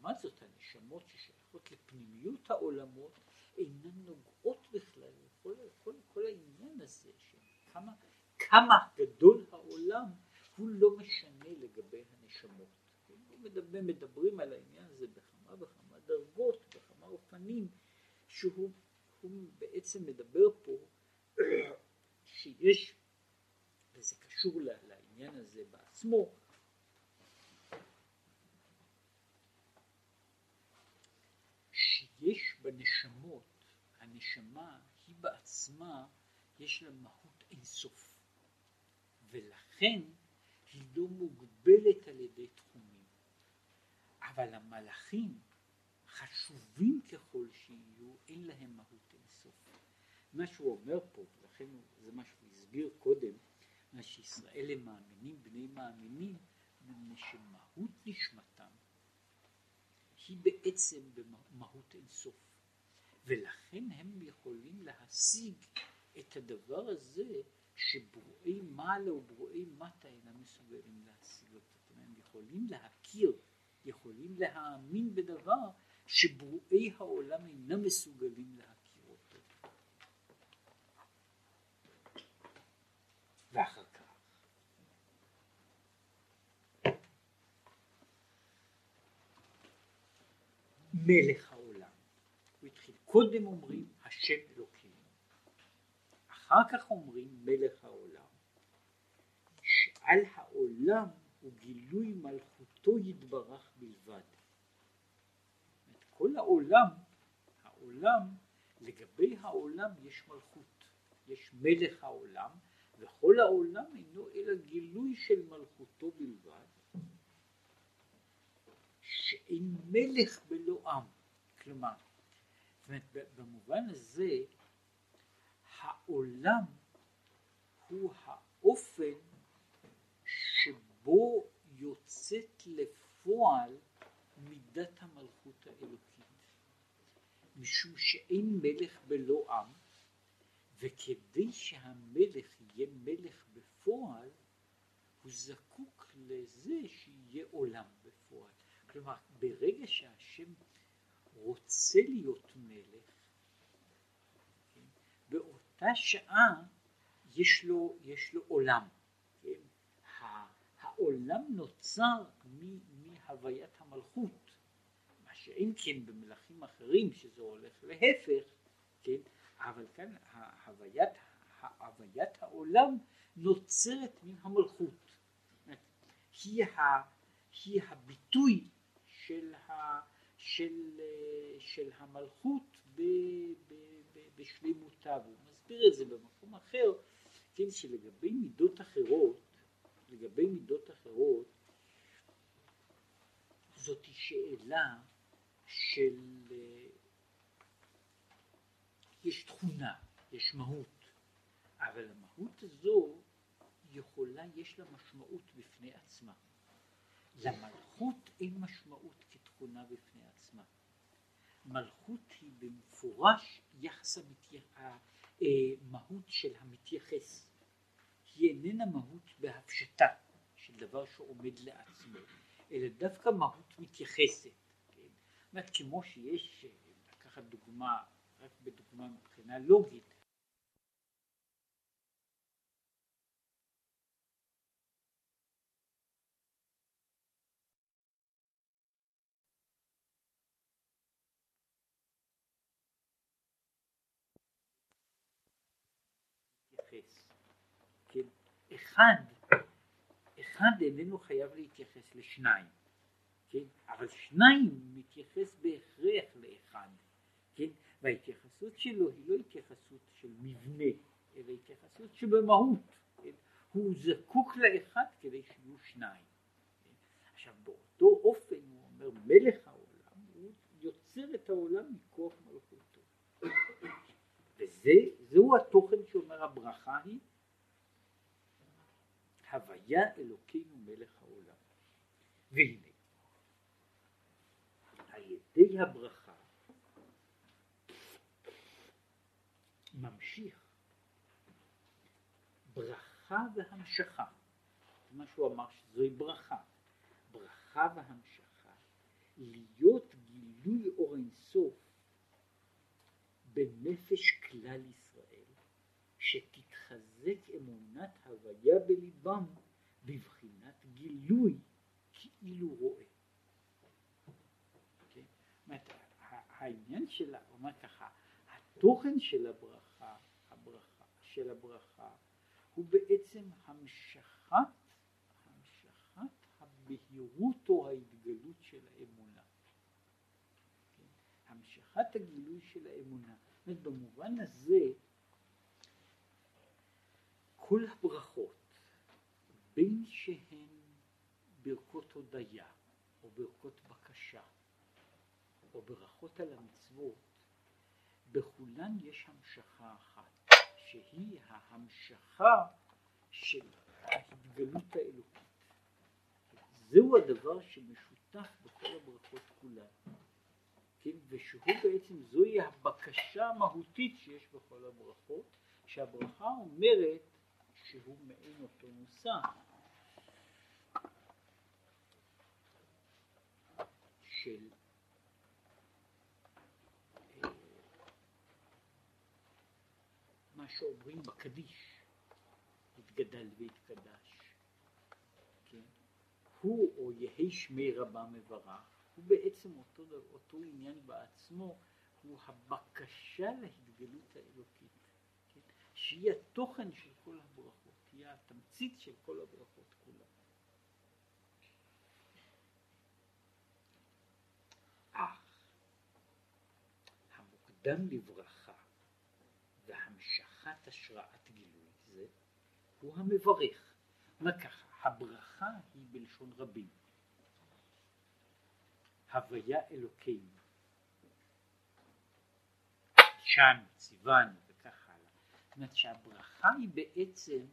לעומת זאת הנשמות ששייכות לפנימיות העולמות אינן נוגעות בכלל לכל כל, כל העניין הזה של כמה, גדול העולם הוא לא משנה לגבי הנשמות. מדבר, מדברים על העניין הזה בכמה וכמה דרגות, בכמה אופנים, שהוא בעצם מדבר פה שיש, וזה קשור לעניין הזה בעצמו, שיש בנשמות, הנשמה היא בעצמה, יש לה מהות אינסוף, ולכן היא לא מוגבלת על ידי תחומים. אבל המלאכים, חשובים ככל שיהיו, אין להם מהות. מה שהוא אומר פה, ולכן זה מה שהוא הסביר קודם, מה שישראל הם מאמינים, בני מאמינים, מפני שמהות נשמתם היא בעצם במהות אינסוף. ולכן הם יכולים להשיג את הדבר הזה שברואי מעלה וברואי מטה אינם מסוגלים להשיג אותו. זאת הם יכולים להכיר, יכולים להאמין בדבר שברואי העולם אינם מסוגלים להכיר אותו. ואחר כך. מלך העולם. הוא התחיל, קודם אומרים השם אלוקים, אחר כך אומרים מלך העולם, שעל העולם הוא גילוי מלכותו יתברך בלבד. כל העולם, העולם, לגבי העולם יש מלכות, יש מלך העולם, וכל העולם אינו אלא גילוי של מלכותו בלבד, שאין מלך בלא עם. כלומר, במובן הזה, העולם הוא האופן שבו יוצאת לפועל מידת המלכות האלוקית. משום שאין מלך בלא עם, וכדי שהמלך יהיה מלך בפועל, הוא זקוק לזה שיהיה עולם בפועל. כלומר, ברגע שהשם רוצה להיות מלך, כן, באותה שעה יש לו, יש לו עולם. כן? העולם נוצר מהוויית המלכות. שאין כן במלכים אחרים שזה הולך להפך, כן, אבל כאן הוויית, הוויית העולם נוצרת מן המלכות. היא, ה, היא הביטוי של, ה, של, של המלכות ב, ב, ב, בשלמותה, והוא מסביר את זה במקום אחר, כן, שלגבי מידות אחרות, לגבי מידות אחרות, זאת שאלה של יש תכונה, יש מהות, אבל המהות הזו יכולה, יש לה משמעות בפני עצמה. למלכות אין משמעות כתכונה בפני עצמה. מלכות היא במפורש יחס. המהות אה, של המתייחס. היא איננה מהות בהפשטה של דבר שעומד לעצמו, אלא דווקא מהות מתייחסת. אומרת, כמו שיש, לקחת דוגמה, רק בדוגמה מבחינה לוגית, כן, אחד, אחד איננו חייב להתייחס לשניים. כן? אבל שניים מתייחס בהכרח לאחד, כן? וההתייחסות שלו היא לא התייחסות של מבנה, אלא התייחסות שבמהות, כן? הוא זקוק לאחד כדי שיהיו שניים. עכשיו באותו אופן הוא אומר מלך העולם הוא יוצר את העולם מכוח מלכותו. וזהו התוכן שאומר הברכה היא הוויה אלוקינו מלך העולם. והנה על ידי הברכה ממשיך ברכה והמשכה. מה שהוא אמר שזוהי ברכה. ברכה והמשכה, להיות גילוי אור אינסוף בנפש כלל ישראל, שתתחזק אמונת הוויה בליבם בבחינת גילוי כאילו רואה. אומרת, העניין של, אומר ככה, התוכן של הברכה, הברכה, של הברכה, הוא בעצם המשכת, המשכת הבהירות או ההתגלות של האמונה. כן? המשכת הגילוי של האמונה. זאת אומרת, במובן הזה, כל הברכות, בין שהן ברכות הודיה, או ברכות בקשה, או ברכות על המצוות, בכולן יש המשכה אחת, שהיא ההמשכה של ההתגלות האלוקית. זהו הדבר שמשותף בכל הברכות כולן. כן? ושהוא בעצם, זוהי הבקשה המהותית שיש בכל הברכות, שהברכה אומרת שהוא מעין אותו מושא. של אה, מה שאומרים בקדיש, התגדל והתקדש, כן? הוא או יהי שמי רבה מברך, הוא בעצם אותו, אותו עניין בעצמו, הוא הבקשה להתגלות האלוקית? שהיא התוכן של כל הברכות, היא התמצית של כל הברכות כולן. קדם לברכה והמשכת השראת גילוי זה הוא המברך. אומר ככה, הברכה היא בלשון רבים. הוויה אלוקינו. שם, ציוון. זאת אומרת שהברכה היא בעצם,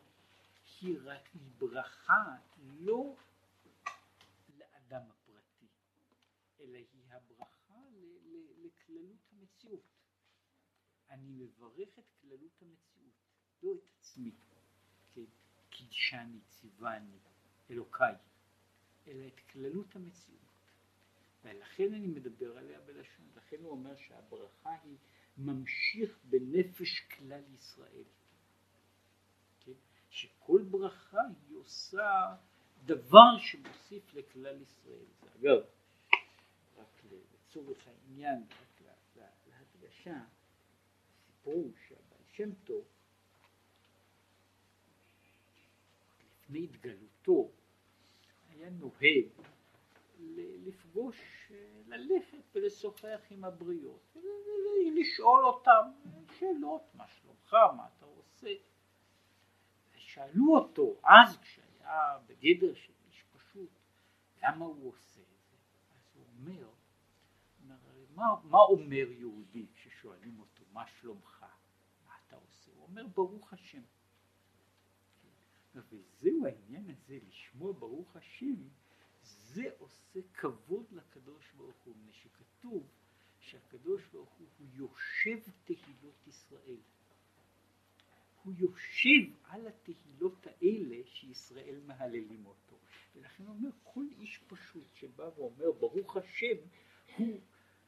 היא רק היא ברכה לא לאדם הפרטי, אלא היא הברכה לכללות המציאות. אני מברך את כללות המציאות, לא את עצמי, כן, קידשני, ציווני, אלוקיי, אלא את כללות המציאות. ולכן אני מדבר עליה בלשון, לכן הוא אומר שהברכה היא ממשיך בנפש כלל ישראל. כן? שכל ברכה היא עושה דבר שמוסיף לכלל ישראל. אגב, רק לצורך העניין, רק להדגשה, סיפרו שהבעל שם טוב לפני התגלותו היה נוהג לפגוש, ללכת ולשוחח עם הבריות, ולשאול אותם שאלות, מה שלומך, מה אתה עושה. ושאלו אותו אז כשהיה בגדר של איש פשוט, למה הוא עושה את זה? אז הוא אומר, מה, מה אומר יהודי כששואלים אותו מה שלומך, מה אתה עושה? הוא אומר ברוך השם. וזהו העניין הזה, לשמוע ברוך השם, זה עושה כבוד לקדוש ברוך הוא, מפני שכתוב שהקדוש ברוך הוא, הוא יושב תהילות ישראל. הוא יושב על התהילות האלה שישראל מהללים אותו. ולכן הוא אומר, כל איש פשוט שבא ואומר ברוך השם, הוא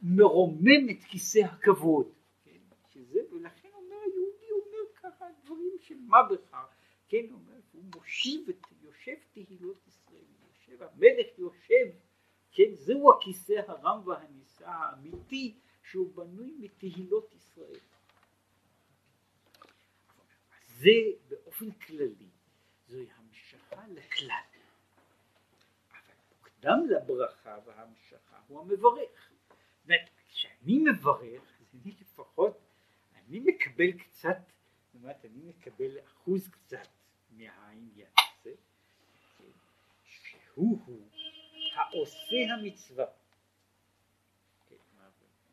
מרומם את כיסא הכבוד. כן? שזה, ולכן אומר היהודי אומר ככה דברים של מה בכך, כן, הוא אומר, הוא מושיב את, יושב תהילות המלך יושב, כן, זהו הכיסא הרם והנישא האמיתי שהוא בנוי מתהילות ישראל. זה באופן כללי, זוהי המשכה לכלל. אבל מוקדם לברכה והמשכה הוא המברך. זאת אומרת, כשאני מברך, אז אני לפחות, אני מקבל קצת, זאת אומרת, אני מקבל אחוז קצת מהעניין. והוא הוא העושה המצווה.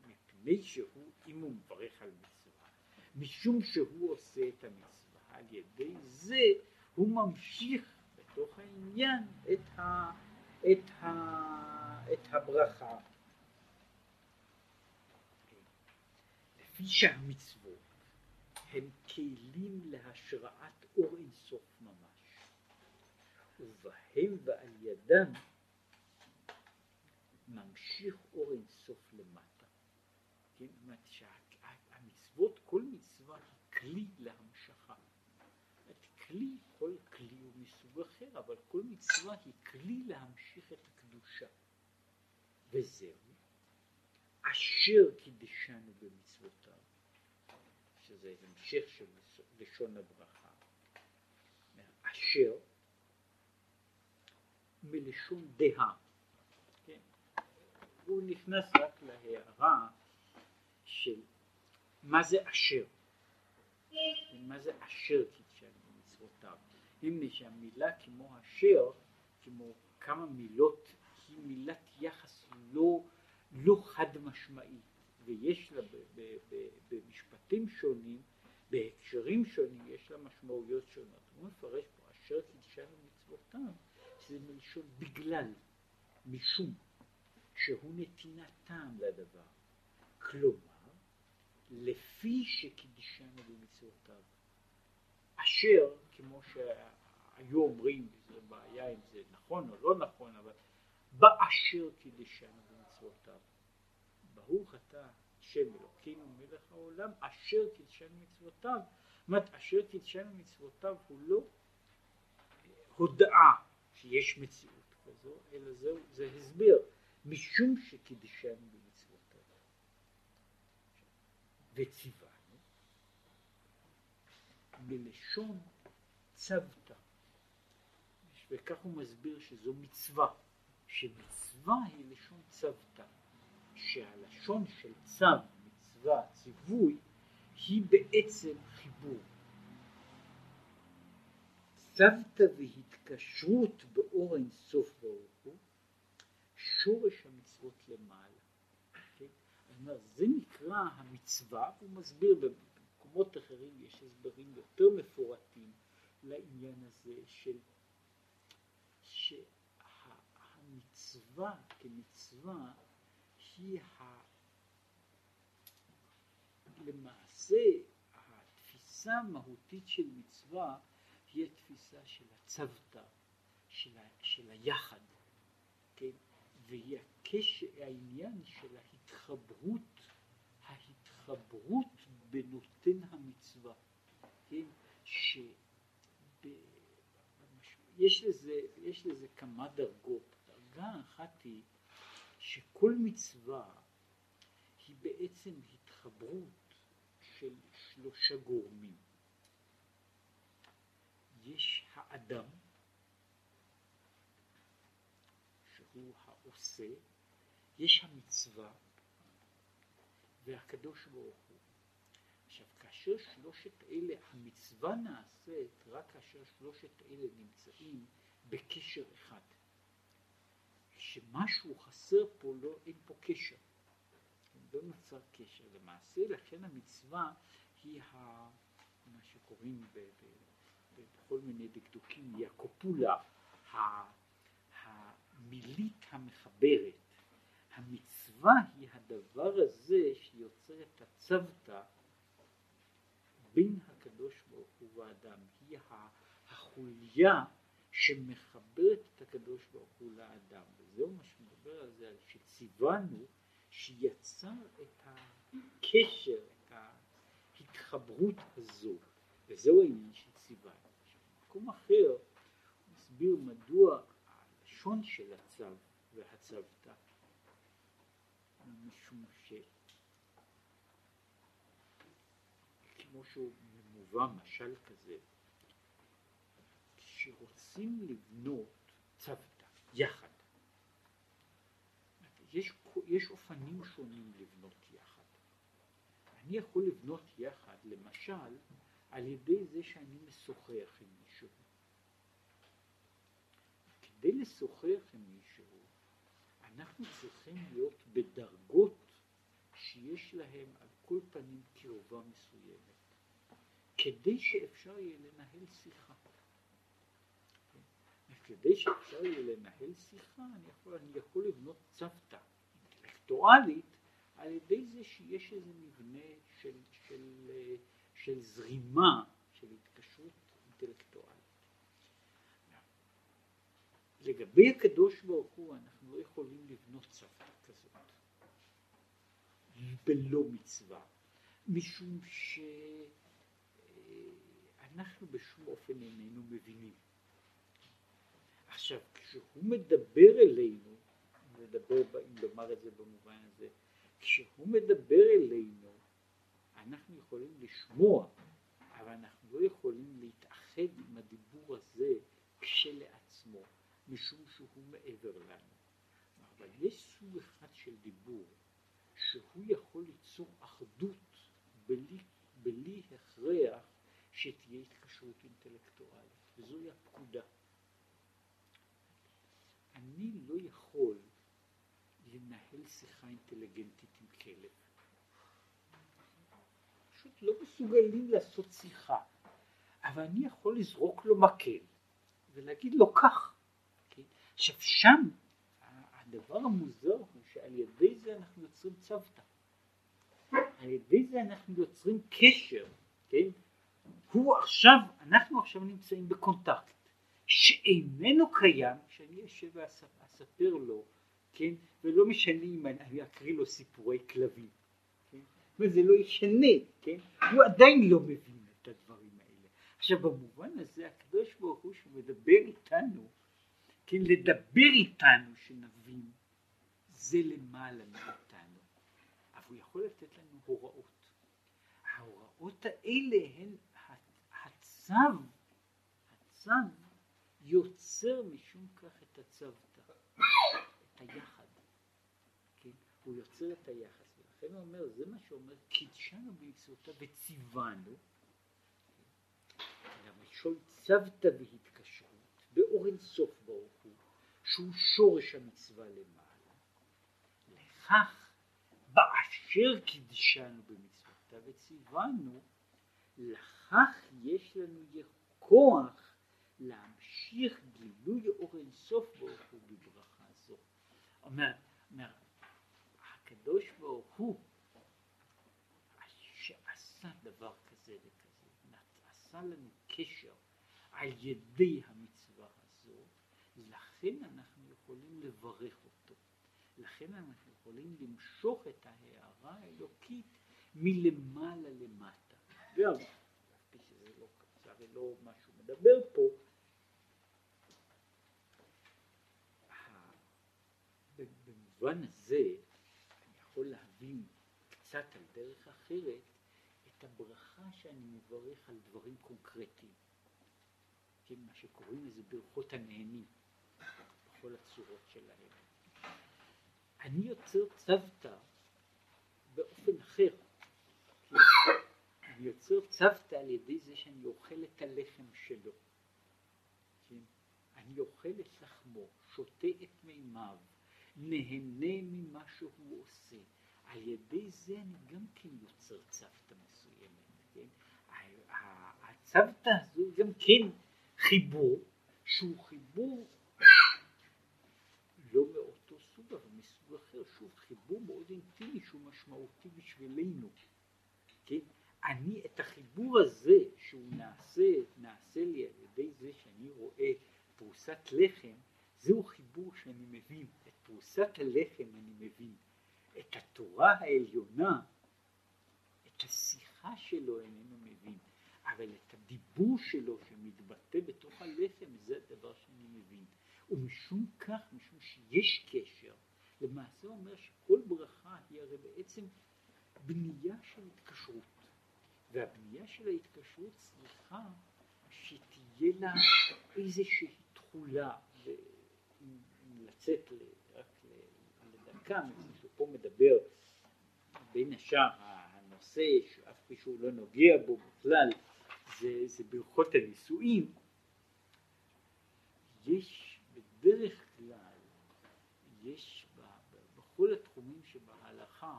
מפני שהוא, אם הוא מברך על מצווה, משום שהוא עושה את המצווה, על ידי זה הוא ממשיך בתוך העניין את, ה, את, ה, את הברכה. לפי שהמצוות הם כלים להשראת אור אינסוף ממש, ובהם ועל ידם ממשיך אור אינסוף למטה. כן, זאת אומרת שהמצוות, כל מצווה היא כלי להמשכה. כלי, כל כלי הוא מסוג אחר, אבל כל מצווה היא כלי להמשיך את הקדושה. וזהו אשר קידשנו במצוותיו, שזה המשך של לשון הברכה. אשר מלשון דהה. כן? הוא נכנס רק להערה של מה זה אשר. מה זה אשר קידשנו במצוותיו. הנה שהמילה כמו אשר, כמו כמה מילות, היא מילת יחס לא לא חד משמעי, ויש לה במשפטים שונים, בהקשרים שונים, יש לה משמעויות שונות. הוא מפרש פה אשר קידשנו מצוותיו, שזה מלשון בגלל, משום, שהוא נתינת טעם לדבר. כלומר, לפי שקידשנו במצוותיו. אשר, כמו שהיו אומרים, זו בעיה אם זה נכון או לא נכון, אבל באשר קידשנו מצוותיו. ברוך אתה שם אלוקינו מלך העולם אשר קידשנו מצוותיו. זאת אומרת אשר קידשנו מצוותיו הוא לא הודעה שיש מציאות כזו, אלא זה, זה הסבר, משום שקידשנו במצוותיו. וציוונו מלשון צוותא, וכך הוא מסביר שזו מצווה. שמצווה היא לשון צוותא, שהלשון של צו, מצווה, ציווי, היא בעצם חיבור. צוותא והתקשרות באור אינסוף ברוך הוא, שורש המצוות למעלה. כן? אומר, זה נקרא המצווה, הוא מסביר במקומות אחרים יש הסברים יותר מפורטים לעניין הזה של, של המצווה כמצווה היא ה... למעשה התפיסה המהותית של מצווה היא התפיסה של הצוותא, של, ה... של היחד, כן? והיא העניין של ההתחברות, ההתחברות בנותן המצווה, כן? ש... יש לזה, יש לזה כמה דרגות. דרגה אחת היא שכל מצווה היא בעצם התחברות של שלושה גורמים. יש האדם, שהוא העושה, יש המצווה והקדוש ברוך הוא. עכשיו, כאשר שלושת אלה, המצווה נעשית רק כאשר שלושת אלה נמצאים בקשר אחד. שמשהו חסר פה, לא, אין פה קשר. לא נוצר קשר למעשה, לכן המצווה היא ה, מה שקוראים ב, ב, בכל מיני דקדוקים, היא הקופולה, המילית המחברת. המצווה היא הדבר הזה שיוצר את הצוותא בין הקדוש ברוך הוא והאדם, היא החוליה שמחברת את הקדוש ברוך הוא לאדם, וזהו מה שמדבר על זה, על שציוונו שיצר את הקשר, את ההתחברות הזו, וזהו העניין. אחר מסביר מדוע הלשון של הצו והצוותא, משום ש... כמו שהוא מובא משל כזה, שרוצים לבנות צוותא יחד. יש, יש אופנים שונים לבנות יחד. אני יכול לבנות יחד, למשל, על ידי זה שאני משוחח עם מישהו. כדי לשוחח עם מישהו, אנחנו צריכים להיות בדרגות שיש להם על כל פנים קרבה מסוימת, כדי שאפשר יהיה לנהל שיחה. כדי שאפשר יהיה לנהל שיחה, אני יכול, אני יכול לבנות צוותא אינטלקטואלית על ידי זה שיש איזה מבנה של, של, של זרימה, של התקשרות אינטלקטואלית. לגבי הקדוש ברוך הוא אנחנו לא יכולים לבנות צוותא כזאת. בלא מצווה, משום שאנחנו בשום אופן איננו מבינים. עכשיו, כשהוא מדבר אלינו, לדבר, אם לומר את זה במובן הזה, כשהוא מדבר אלינו, אנחנו יכולים לשמוע, אבל אנחנו לא יכולים להתאחד עם הדיבור הזה כשלעצמו, משום שהוא מעבר לנו. אבל יש סוג אחד של דיבור שהוא יכול ליצור אחדות בלי, בלי הכרח שתהיה התקשרות אינטלקטואלית, וזוהי הפקודה. אני לא יכול לנהל שיחה אינטליגנטית עם כלב. פשוט לא מסוגלים לעשות שיחה, אבל אני יכול לזרוק לו מקל ולהגיד לו כך. עכשיו שם הדבר המוזר הוא שעל ידי זה אנחנו יוצרים צוותא. על ידי זה אנחנו יוצרים קשר, כן? הוא עכשיו, אנחנו עכשיו נמצאים בקונטקט. שאיננו קיים כשאני אשב ואספר לו, כן, ולא משנה אם אני אקריא לו סיפורי כלבים, כן, וזה לא ישנה, כן, הוא עדיין לא מבין את הדברים האלה. עכשיו במובן הזה הקדוש ברוך הוא שהוא מדבר איתנו, כן, לדבר איתנו שנבין, זה למעלה מאיתנו, אבל הוא יכול לתת לנו הוראות. ההוראות האלה הן הצו, הצו יוצר משום כך את הצוותא, את היחד. כן? הוא יוצר את היחס, ולכן הוא אומר, זה מה שאומר, קידשנו במצוותיו וציוונו, למשול צוותא והתקשרות, באור אינסוף ברוך שהוא שורש המצווה למעלה. לכך, באשר קידשנו במצוותיו וציוונו, לכך יש לנו כוח להמשיך גילוי אור אינסוף ברוך הוא בברכה זו. אומר, אומר, הקדוש ברוך הוא שעשה דבר כזה וכזה, עשה לנו קשר על ידי המצווה הזו, לכן לברך אותו. לכן אנחנו יכולים למשוך את ההערה האלוקית מלמעלה למטה. ואגב, שזה לא, זה הרי לא מה שהוא מדבר פה, במובן הזה אני יכול להבין קצת על דרך אחרת את הברכה שאני מברך על דברים קונקרטיים. כן, מה שקוראים לזה ברכות הנהנים, בכל הצורות שלהם. אני יוצר צוותא באופן אחר. אני יוצר צוותא על ידי זה שאני אוכל את הלחם שלו. כן? אני אוכל את לחמו, שותה את מימיו, נהנה ממה שהוא עושה. על ידי זה אני גם כן יוצר צוותא מסוימת, כן? הצוותא הזו גם כן חיבור, שהוא חיבור לא מאותו סוג, אבל מסוג אחר, שוב, חיבור מאוד אינטימי שהוא משמעותי בשבילנו, כן? אני, את החיבור הזה שהוא נעשה, נעשה לי על ידי זה שאני רואה פרוסת לחם, זהו חיבור שאני מבין, את פרוסת הלחם אני מבין, את התורה העליונה, את השיחה שלו איננו מבין, אבל את הדיבור שלו שמתבטא בתוך הלחם זה הדבר שאני מבין. ומשום כך, משום שיש קשר, למעשה אומר שכל ברכה היא הרי בעצם בנייה של התקשרות. והבנייה של ההתקשרות צריכה שתהיה לה איזושהי תכולה, לצאת רק לדקה, מישהו פה מדבר בין השאר הנושא שאף פי שהוא לא נוגע בו בכלל זה, זה ברכות הנישואין יש בדרך כלל יש בכל התחומים שבהלכה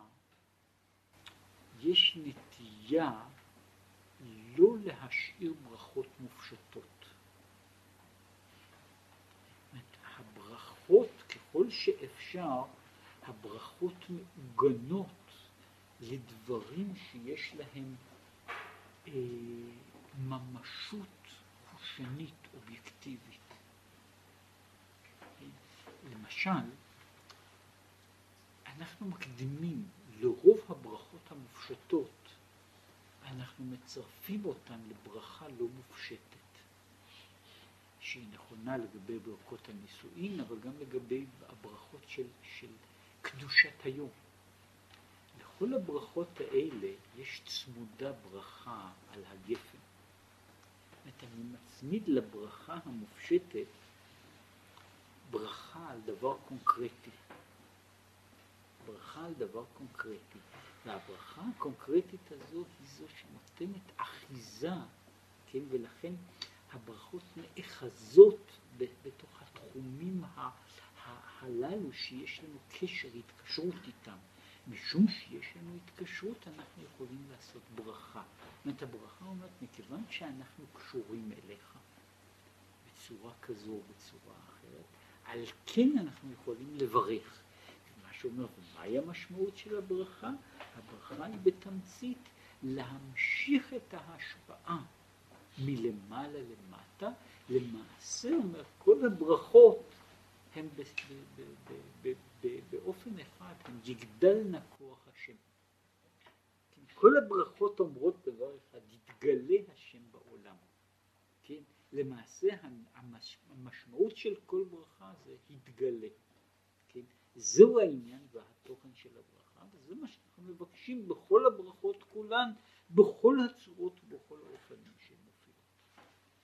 יש נטייה לא להשאיר ברכות מופשטות. הברכות ככל שאפשר הברכות מעוגנות לדברים שיש להם אה, ממשות חושנית אובייקטיבית. למשל, אנחנו מקדימים לרוב הברכות המופשטות, אנחנו מצרפים אותן לברכה לא מופשטת, שהיא נכונה לגבי ברכות הנישואין, אבל גם לגבי הברכות של, של קדושת היום. לכל הברכות האלה יש צמודה ברכה על הגפן. אני מצמיד לברכה המופשטת ברכה על דבר קונקרטי. ברכה על דבר קונקרטי. והברכה הקונקרטית הזו היא זו שנותנת אחיזה, כן, ולכן הברכות נאחזות בתוך התחומים הללו שיש לנו קשר, התקשרות איתם. משום שיש לנו התקשרות אנחנו יכולים לעשות ברכה. זאת אומרת, הברכה אומרת, מכיוון שאנחנו קשורים אליך בצורה כזו או בצורה אחרת, על כן אנחנו יכולים לברך. מה שאומר, מהי המשמעות של הברכה? הברכה היא בתמצית להמשיך את ההשפעה מלמעלה למטה, למעשה אומר כל הברכות הן באופן אחד, הן יגדלנה כוח השם. כן, כל הברכות אומרות דבר אחד, יתגלה השם בעולם. כן? למעשה המשמעות של כל ברכה זה התגלה. כן? זהו העניין והתוכן של הברכה, וזה מה שאנחנו מבקשים בכל הברכות כולן, בכל הצורות.